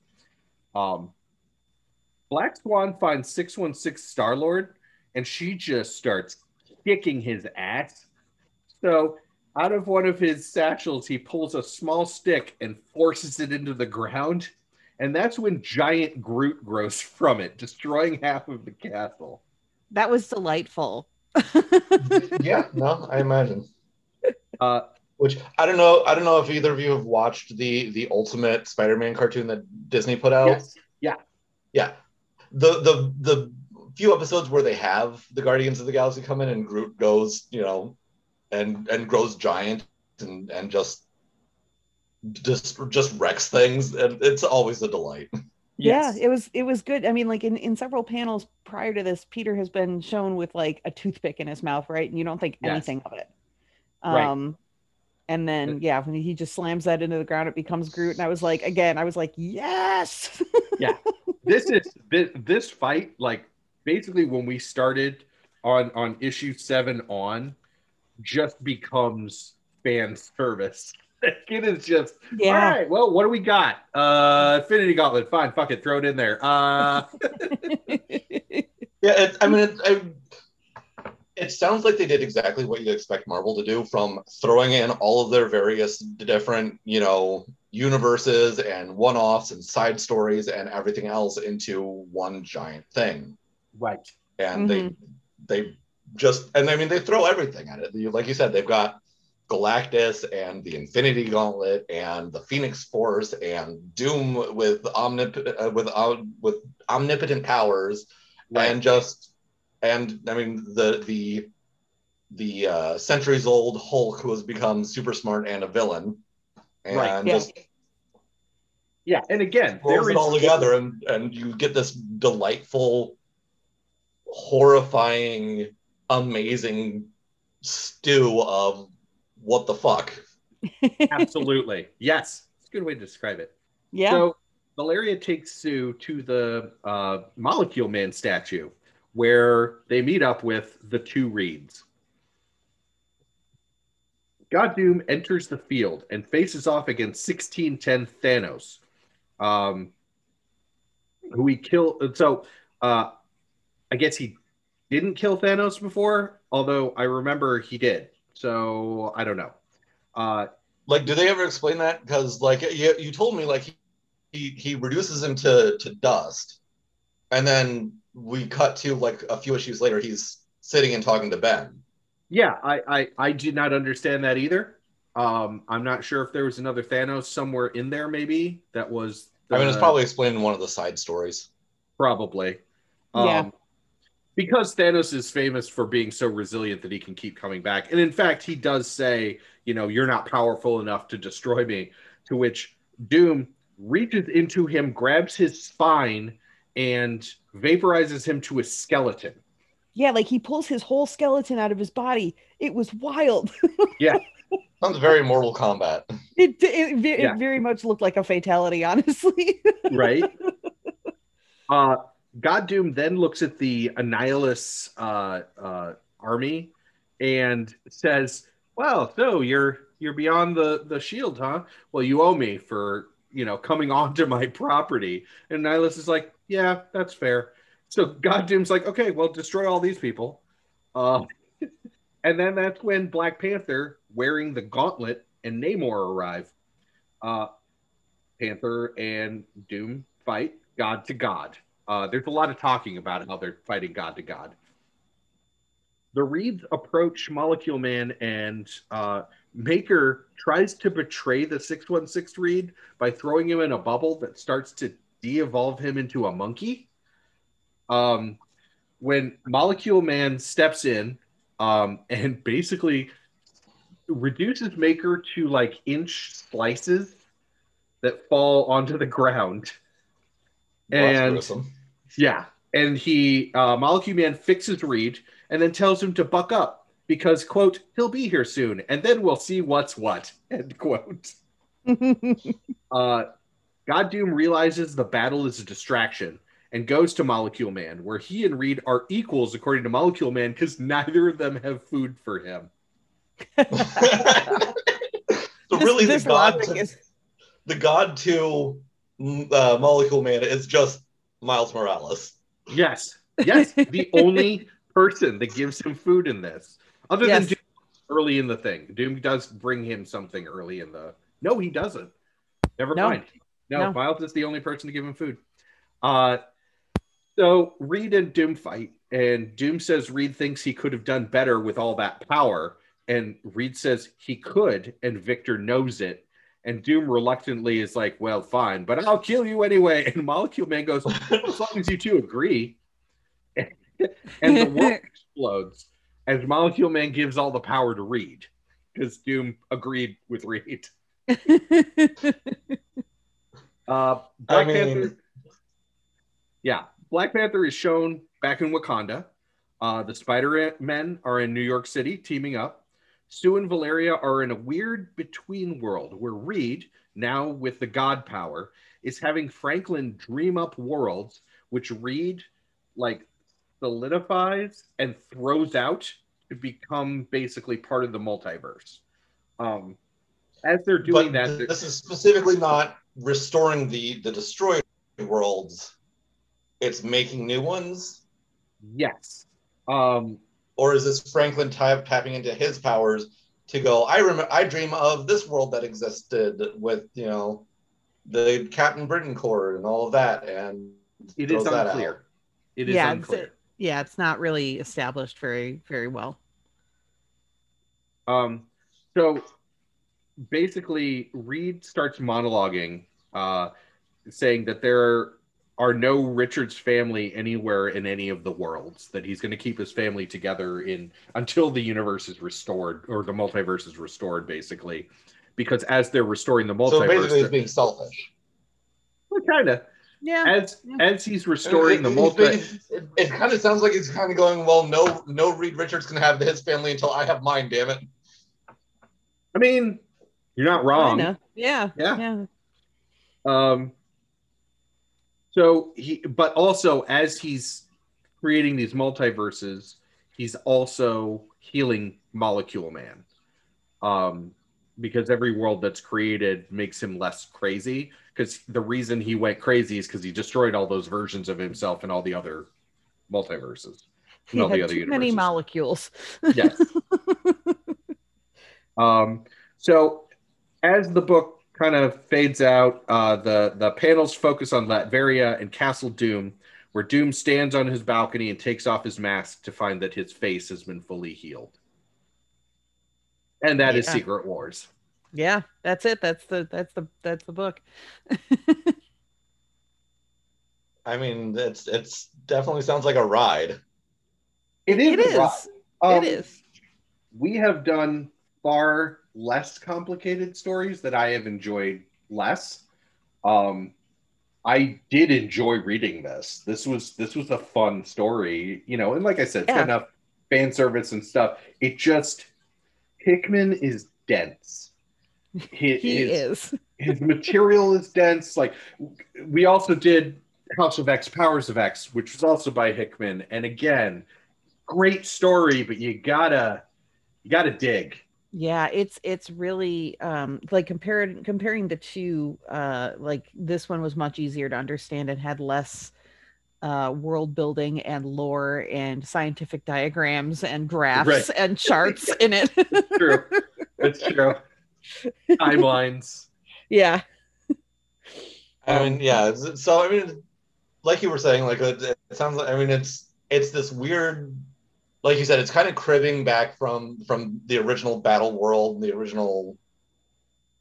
Um, Black Swan finds 616 Star Lord and she just starts kicking his ass. So, out of one of his satchels, he pulls a small stick and forces it into the ground. And that's when giant Groot grows from it, destroying half of the castle. that was delightful. yeah, no, I imagine. Uh, Which I don't know. I don't know if either of you have watched the the Ultimate Spider-Man cartoon that Disney put out. yes. Yeah. Yeah, the the the few episodes where they have the Guardians of the Galaxy come in and Groot goes, you know, and and grows giant and and just just just wrecks things, and it's always a delight. Yes. Yeah, it was it was good. I mean, like in, in several panels prior to this, Peter has been shown with like a toothpick in his mouth, right? And you don't think Yes. anything of it. Right. Um and then yeah, when he just slams that into the ground, it becomes Groot. And I was like, again, I was like, yes. Yeah. This is this, this fight like basically when we started on on issue seven on just becomes fan service it is just all yeah. right well what do we got uh infinity gauntlet fine fuck it throw it in there uh Yeah, it, I mean, it, I, it sounds like they did exactly what you'd expect Marvel to do from throwing in all of their various different, you know, universes and one offs and side stories and everything else into one giant thing. right And they, they just, and I mean, they throw everything at it. Like you said, they've got Galactus and the Infinity Gauntlet and the Phoenix Force and Doom with omnip- uh, with, uh, with omnipotent powers right and just and I mean the the the uh, centuries old Hulk who has become super smart and a villain, and Right. Yeah. just yeah and again rolls it all together, and and you get this delightful, horrifying, amazing stew of what the fuck. absolutely yes it's a good way to describe it yeah. So Valeria takes Sue to the uh, Molecule Man statue where they meet up with the two Reeds. God Doom enters the field and faces off against 1610 Thanos, um, who he killed. So uh, I guess he didn't kill Thanos before, although I remember he did. So I don't know. Uh, Like, do they ever explain that? Because like you, you told me, like he he, he reduces him to to dust, and then we cut to like a few issues later, he's sitting and talking to Ben. Yeah, I, I I did not understand that either. Um, I'm not sure if there was another Thanos somewhere in there, maybe that was. I mean, it's probably explained in one of the side stories. probably. Yeah. Because Thanos is famous for being so resilient that he can keep coming back, and in fact, he does say, you know, you're not powerful enough to destroy me. To which Doom reaches into him, grabs his spine, and vaporizes him to a skeleton. yeah, like he pulls his whole skeleton out of his body. It was wild. Yeah. Sounds very Mortal Kombat. It it, ve- Yeah. it very much looked like a fatality, honestly. right? uh, God Doom then looks at the Annihilus uh, uh, army and says, "Well, so you're you're beyond the the shield, huh? Well, you owe me for you know coming onto my property." And Annihilus is like, "Yeah, that's fair." So God Doom's like, "Okay, well, destroy all these people." Uh, and then that's when Black Panther, wearing the gauntlet, and Namor arrive. Uh, Panther and Doom fight God to God. Uh, there's a lot of talking about how they're fighting God to God. The Reeds approach Molecule Man, and uh, Maker tries to betray the 616 Reed by throwing him in a bubble that starts to de evolve him into a monkey. Um, when Molecule Man steps in um, and basically reduces Maker to like inch slices that fall onto the ground. Well, that's And gruesome. yeah, and he uh, Molecule Man fixes Reed and then tells him to buck up because quote he'll be here soon and then we'll see what's what end quote. Uh, God Doom realizes the battle is a distraction and goes to Molecule Man, where he and Reed are equals according to Molecule Man because neither of them have food for him. so really, this the god, to, is the god to uh, Molecule Man is just Miles Morales. Yes, yes, the only person that gives him food in this, other than Doom early in the thing. Doom does bring him something early in the. No, he doesn't. Never No. mind. No, No. Miles is the only person to give him food. Uh, so Reed and Doom fight, and Doom says Reed thinks he could have done better with all that power, and Reed says he could, and Victor knows it. And Doom reluctantly is like, "Well, fine, but I'll kill you anyway." And Molecule Man goes, "As long as you two agree." and the world explodes as Molecule Man gives all the power to Reed because Doom agreed with Reed. Uh, Black I mean, Panther, Yeah, Black Panther is shown back in Wakanda. Uh, the Spider Men are in New York City teaming up. Sue and Valeria are in a weird between world where Reed, now with the God power, is having Franklin dream up worlds, which Reed like solidifies and throws out to become basically part of the multiverse. Um, as they're doing but that, this is specifically not restoring the the destroyed worlds. It's making new ones. yes. Um, or is this Franklin tap, tapping into his powers to go? I remember, I dream of this world that existed with you know the Captain Britain Corps and all of that, and it is that unclear. It is yeah, it's, unclear. yeah, it's not really established very very well. Um, so basically, Reed starts monologuing, uh, saying that there are no Richards family anywhere in any of the worlds. That he's going to keep his family together in until the universe is restored or the multiverse is restored, basically. Because as they're restoring the multiverse, So basically, he's being selfish. Well, kind of Yeah, as Yeah. as he's restoring the It- multi. It, it, it kind of sounds like he's kind of going, well, no, no, Reed Richards can have his family until I have mine. Damn it! I mean, you're not wrong. kinda. Yeah, Yeah. yeah. Um, so he, but also as he's creating these multiverses, he's also healing Molecule Man. Um, because every world that's created makes him less crazy. Because the reason he went crazy is because he destroyed all those versions of himself and all the other multiverses. He the had other too many molecules. Yes. Um, so as the book kind of fades out, uh, the the panels focus on Latveria and Castle Doom, where Doom stands on his balcony and takes off his mask to find that his face has been fully healed. And that is Yeah. Secret Wars. yeah, that's it. That's the that's the that's the book. I mean, it's it's definitely sounds like a ride. It is. It a is. rock. Um, it is. We have done far less complicated stories that I have enjoyed less. Um, I did enjoy reading this. This was this was a fun story, you know, and like I said, it's Yeah. enough fan service and stuff. It just Hickman is dense. He, He his, is. his material is dense. Like we also did House of X, Powers of X, which was also by Hickman, and again, great story, but you gotta you gotta dig. Yeah, it's it's really um like compared comparing the two, uh like this one was much easier to understand and had less uh world building and lore and scientific diagrams and graphs Right. and charts in it. it's True. That's true. Timelines. yeah. I Um, mean, yeah. So I mean, like you were saying, like it, it sounds like I mean, it's it's this weird, like you said, it's kind of cribbing back from from the original Battle World, the original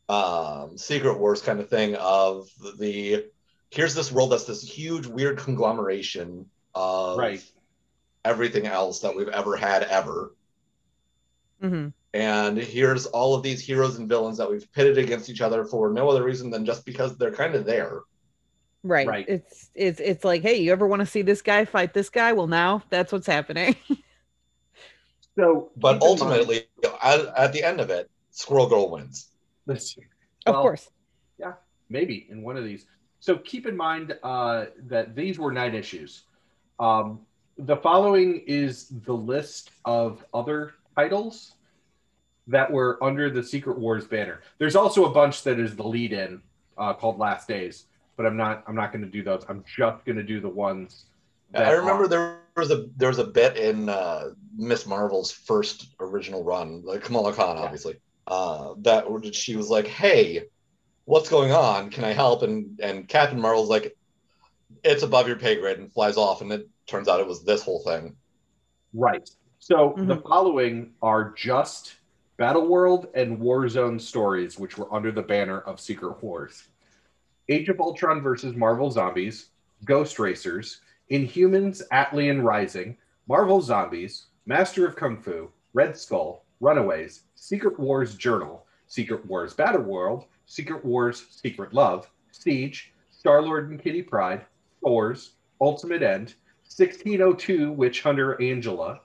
um, Secret Wars kind of thing of the here's this world that's this huge weird conglomeration of Right. everything else that we've ever had ever. hmm And here's all of these heroes and villains that we've pitted against each other for no other reason than just because they're kind of there. Right. Right. It's it's it's like, hey, you ever want to see this guy fight this guy? Well, now that's what's happening. So, But keep in mind- ultimately, at, at the end of it, Squirrel Girl wins. Let's- of well, course. maybe in one of these. So keep in mind uh, that these were nine issues. Um, the following is the list of other titles that were under the Secret Wars banner. There's also a bunch that is the lead-in uh, called Last Days, but I'm not. I'm not going to do those. I'm just going to do the ones. That I remember are- there was a there was a bit in uh, Miss Marvel's first original run, like Kamala Khan, Yeah. obviously, uh, that she was like, "Hey, what's going on? Can I help?" And and Captain Marvel's like, "It's above your pay grade," and flies off. And it turns out it was this whole thing. Right. So the Mhm. following are just Battle World and Warzone stories, which were under the banner of Secret Wars. Age of Ultron versus Marvel Zombies, Ghost Racers, Inhumans Attilan Rising, Marvel Zombies, Master of Kung Fu, Red Skull, Runaways, Secret Wars Journal, Secret Wars Battle World, Secret Wars Secret Love, Siege, Star Lord and Kitty Pryde, Thors, Ultimate End, 1602 Witch Hunter Angela,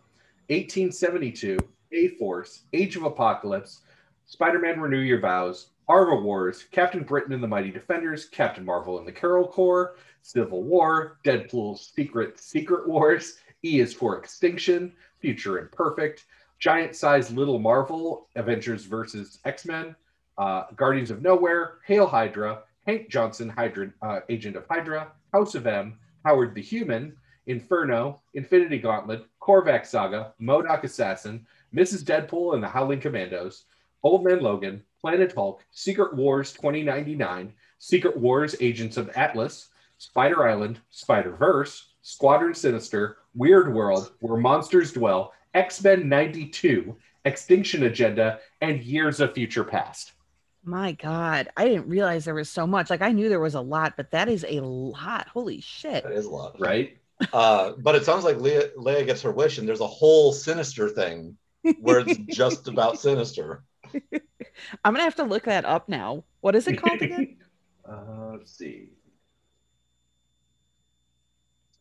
1872 A Force, Age of Apocalypse, Spider Man Renew Your Vows, Armor Wars, Captain Britain and the Mighty Defenders, Captain Marvel and the Carol Corps, Civil War, Deadpool's Secret Secret Wars, E is for Extinction, Future Imperfect, Giant Size Little Marvel, Avengers versus X Men, uh, Guardians of Nowhere, Hail Hydra, Hank Johnson, Hydra, uh, Agent of Hydra, House of M, Howard the Human, Inferno, Infinity Gauntlet, Korvac Saga, M.O.D.O.K. Assassin, Mrs. Deadpool and the Howling Commandos, Old Man Logan, Planet Hulk, Secret Wars 2099, Secret Wars Agents of Atlas, Spider Island, Spider Verse, Squadron Sinister, Weird World, Where Monsters Dwell, X Men 92, Extinction Agenda, and Years of Future Past. My God, I didn't realize there was so much. Like I knew there was a lot, but that is a lot. Holy shit! That is a lot. Right? Uh, but it sounds like Leah, Leia gets her wish, and there's a whole Sinister thing where it's just about Sinister. I'm gonna have to look that up now. What is it called again? uh, let's see.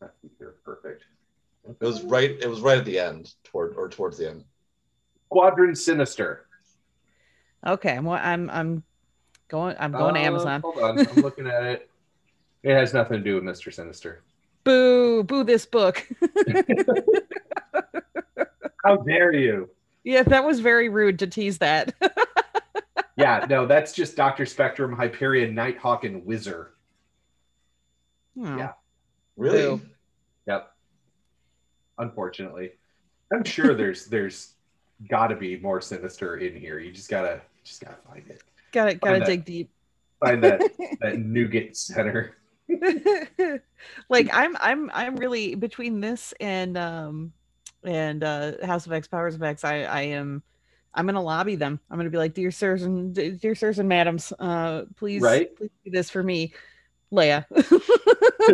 It's not Future Perfect. It was right. It was right at the end, toward or towards the end. Squadron Sinister. Okay, I'm I'm I'm going. I'm going to Uh, Amazon. Hold on, I'm looking at it. It has nothing to do with Mr. Sinister. Boo! Boo! This book. How dare you? yeah, that was very rude to tease that. Yeah, no, that's just Doctor Spectrum, Hyperion, Nighthawk, and Whizzer. Oh. Yeah. Really? Boo. Yep. Unfortunately, I'm sure there's there's got to be more sinister in here. You just gotta just gotta find it. Gotta gotta Find that. dig deep. Find that that nougat center. like I'm I'm I'm really between this and um and uh House of X Powers of X I I am I'm gonna lobby them. I'm gonna be like dear sirs and dear sirs and madams uh please Right. please do this for me Leia.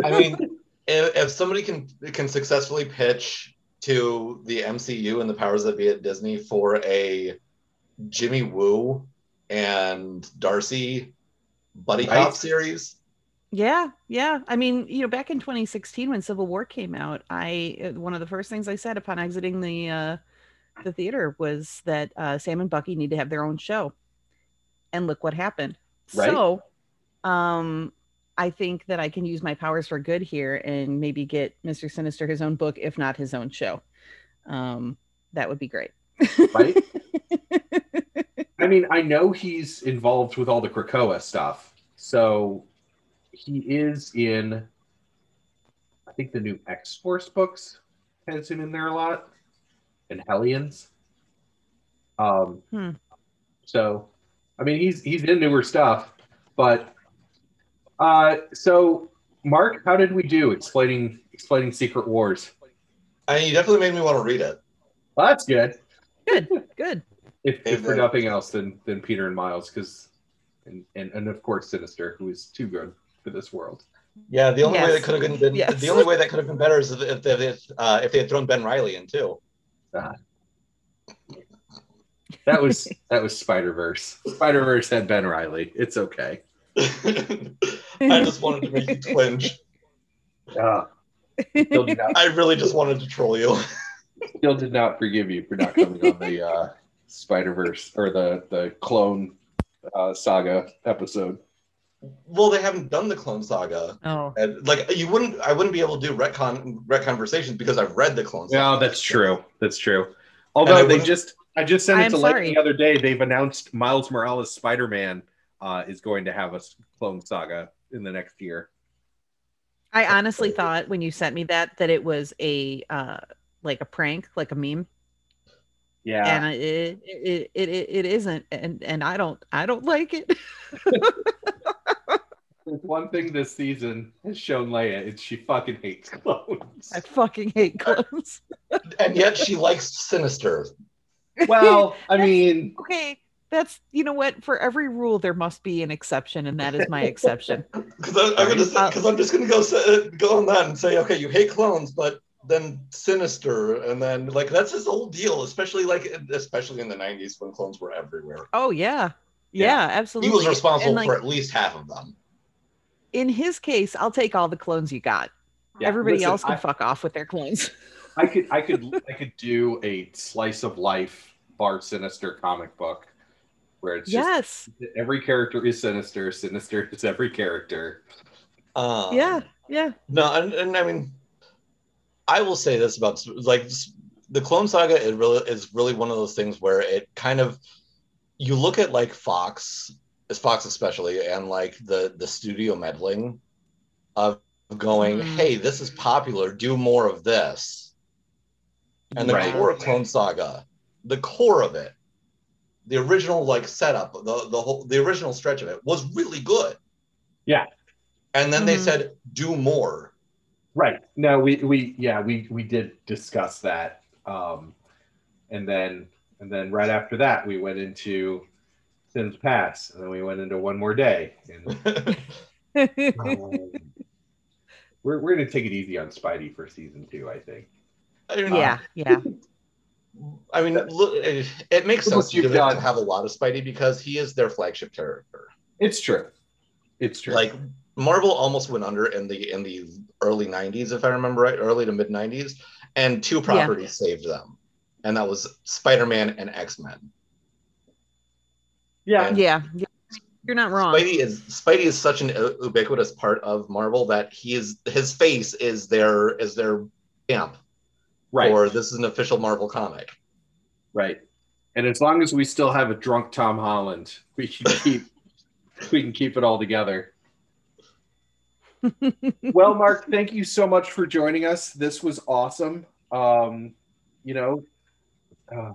I mean, if, if somebody can can successfully pitch to the MCU and the powers that be at Disney for a Jimmy Woo and Darcy buddy Right. cop series, Yeah, yeah. I mean, you know, back in 2016 when Civil War came out, I uh, one of the first things I said upon exiting the uh the theater was that uh Sam and Bucky need to have their own show. And look what happened. Right. So, um I think that I can use my powers for good here and maybe get Mr. Sinister his own book if not his own show. Um that would be great. Right? I mean, I know he's involved with all the Krakoa stuff, so he is in. I think the new X Force books has him in there a lot, and Hellions. Um, Hmm. so, I mean, he's he's in newer stuff, but uh, so Mark, how did we do explaining explaining Secret Wars? I mean, you definitely made me want to read it. Well, that's good. Good. Good. If, if for nothing else than than Peter and Miles, because and, and and of course Sinister, who is too good for this world. Yeah, the only way that could have been Yes. the only way that could have been better is if if they had, uh, if they had thrown Ben Riley in too. That was that was Spider Verse. Spider Verse had Ben Riley. It's okay. I just wanted to make you twinge. Still, did not, I really just wanted to troll you. still did not forgive you for not coming on the uh, Spider Verse or the the Clone uh, Saga episode. Well, they haven't done the Clone Saga, Oh. and like you wouldn't, I wouldn't be able to do retcon retcon conversations because I've read the Clone Saga. Yeah, that's true. That's true. Although they just, I just sent it I'm to Lake sorry. the other day. They've announced Miles Morales Spider Man uh, is going to have a Clone Saga in the next year. I honestly thought when you sent me that that it was a uh like a prank, like a meme, Yeah, and it it, it it it isn't, and and I don't I don't like it. There's one thing this season has shown Leia is she fucking hates clones. I fucking hate clones. and yet she likes Sinister. well, I mean, okay, that's you know what. For every rule, there must be an exception, and that is my exception. Because I'm gonna Uh, because I'm just gonna go say, go on that and say, okay, you hate clones, but then Sinister, and then like that's his whole deal, especially like especially in the '90s when clones were everywhere. Oh yeah, yeah, absolutely. He was responsible And, like, for at least half of them. in his case, I'll take all the clones you got. Yeah, Everybody listen, else can I- fuck off with their clones. I could I could I could do a slice of life Bart Sinister comic book where it's yes. just every character is sinister, sinister is every character. Um, yeah. Yeah. No, and, and I mean, I will say this about like the Clone Saga. It really is really one of those things where it kind of you look at like Fox, as Fox especially, and like the the studio meddling of going, Mhm. hey, this is popular, do more of this. And the Right. core of Clone Saga, the core of it, the original like setup, the the whole the original stretch of it was really good. Yeah. And then they Mhm. said, do more. Right. No, we we yeah, we we did discuss that. Um and then and then right after that we went into Sins Past and then we went into one more day and um, we're we're gonna take it easy on Spidey for season two, I think. I mean, yeah. Yeah. I mean, look, it, it makes sense you've do it to have a lot of Spidey because he is their flagship character. It's true. It's true. Like Marvel almost went under in the in the early '90s, if I remember right, early to mid '90s, and two properties saved them, and that was Spider-Man and X-Men. yeah, and- Yeah. yeah. You're not wrong. Spidey is Spidey is such an ubiquitous part of Marvel that he is his face is their is their stamp, right. or this is an official Marvel comic. Right. And as long as we still have a drunk Tom Holland, we can keep we can keep it all together. well, Mark, thank you so much for joining us. This was awesome. Um, you know, uh,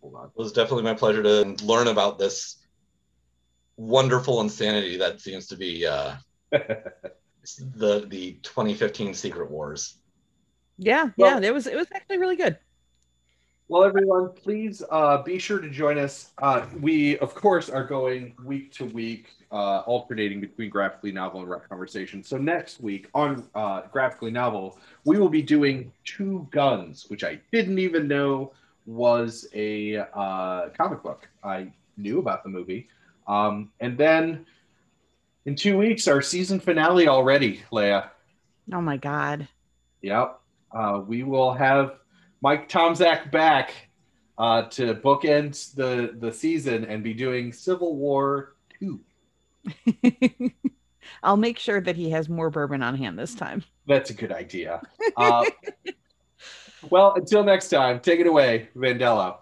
hold on. It was definitely my pleasure to learn about this wonderful insanity that seems to be uh, the the 2015 Secret Wars. Yeah. Well- yeah. It was. It was actually really good. Well, everyone, please uh, be sure to join us. Uh, we, of course, are going week to week, uh, alternating between graphically novel and rec conversation. So next week on uh, graphically novel, we will be doing Two Guns, which I didn't even know was a uh, comic book. I knew about the movie, um, and then in two weeks, our season finale already, Leia. Oh my god. Yep. Uh, we will have Mike Tomzak back uh, to bookend the the season and be doing Civil War two. I'll make sure that he has more bourbon on hand this time. That's a good idea. Uh, well, until next time, take it away, Vandello.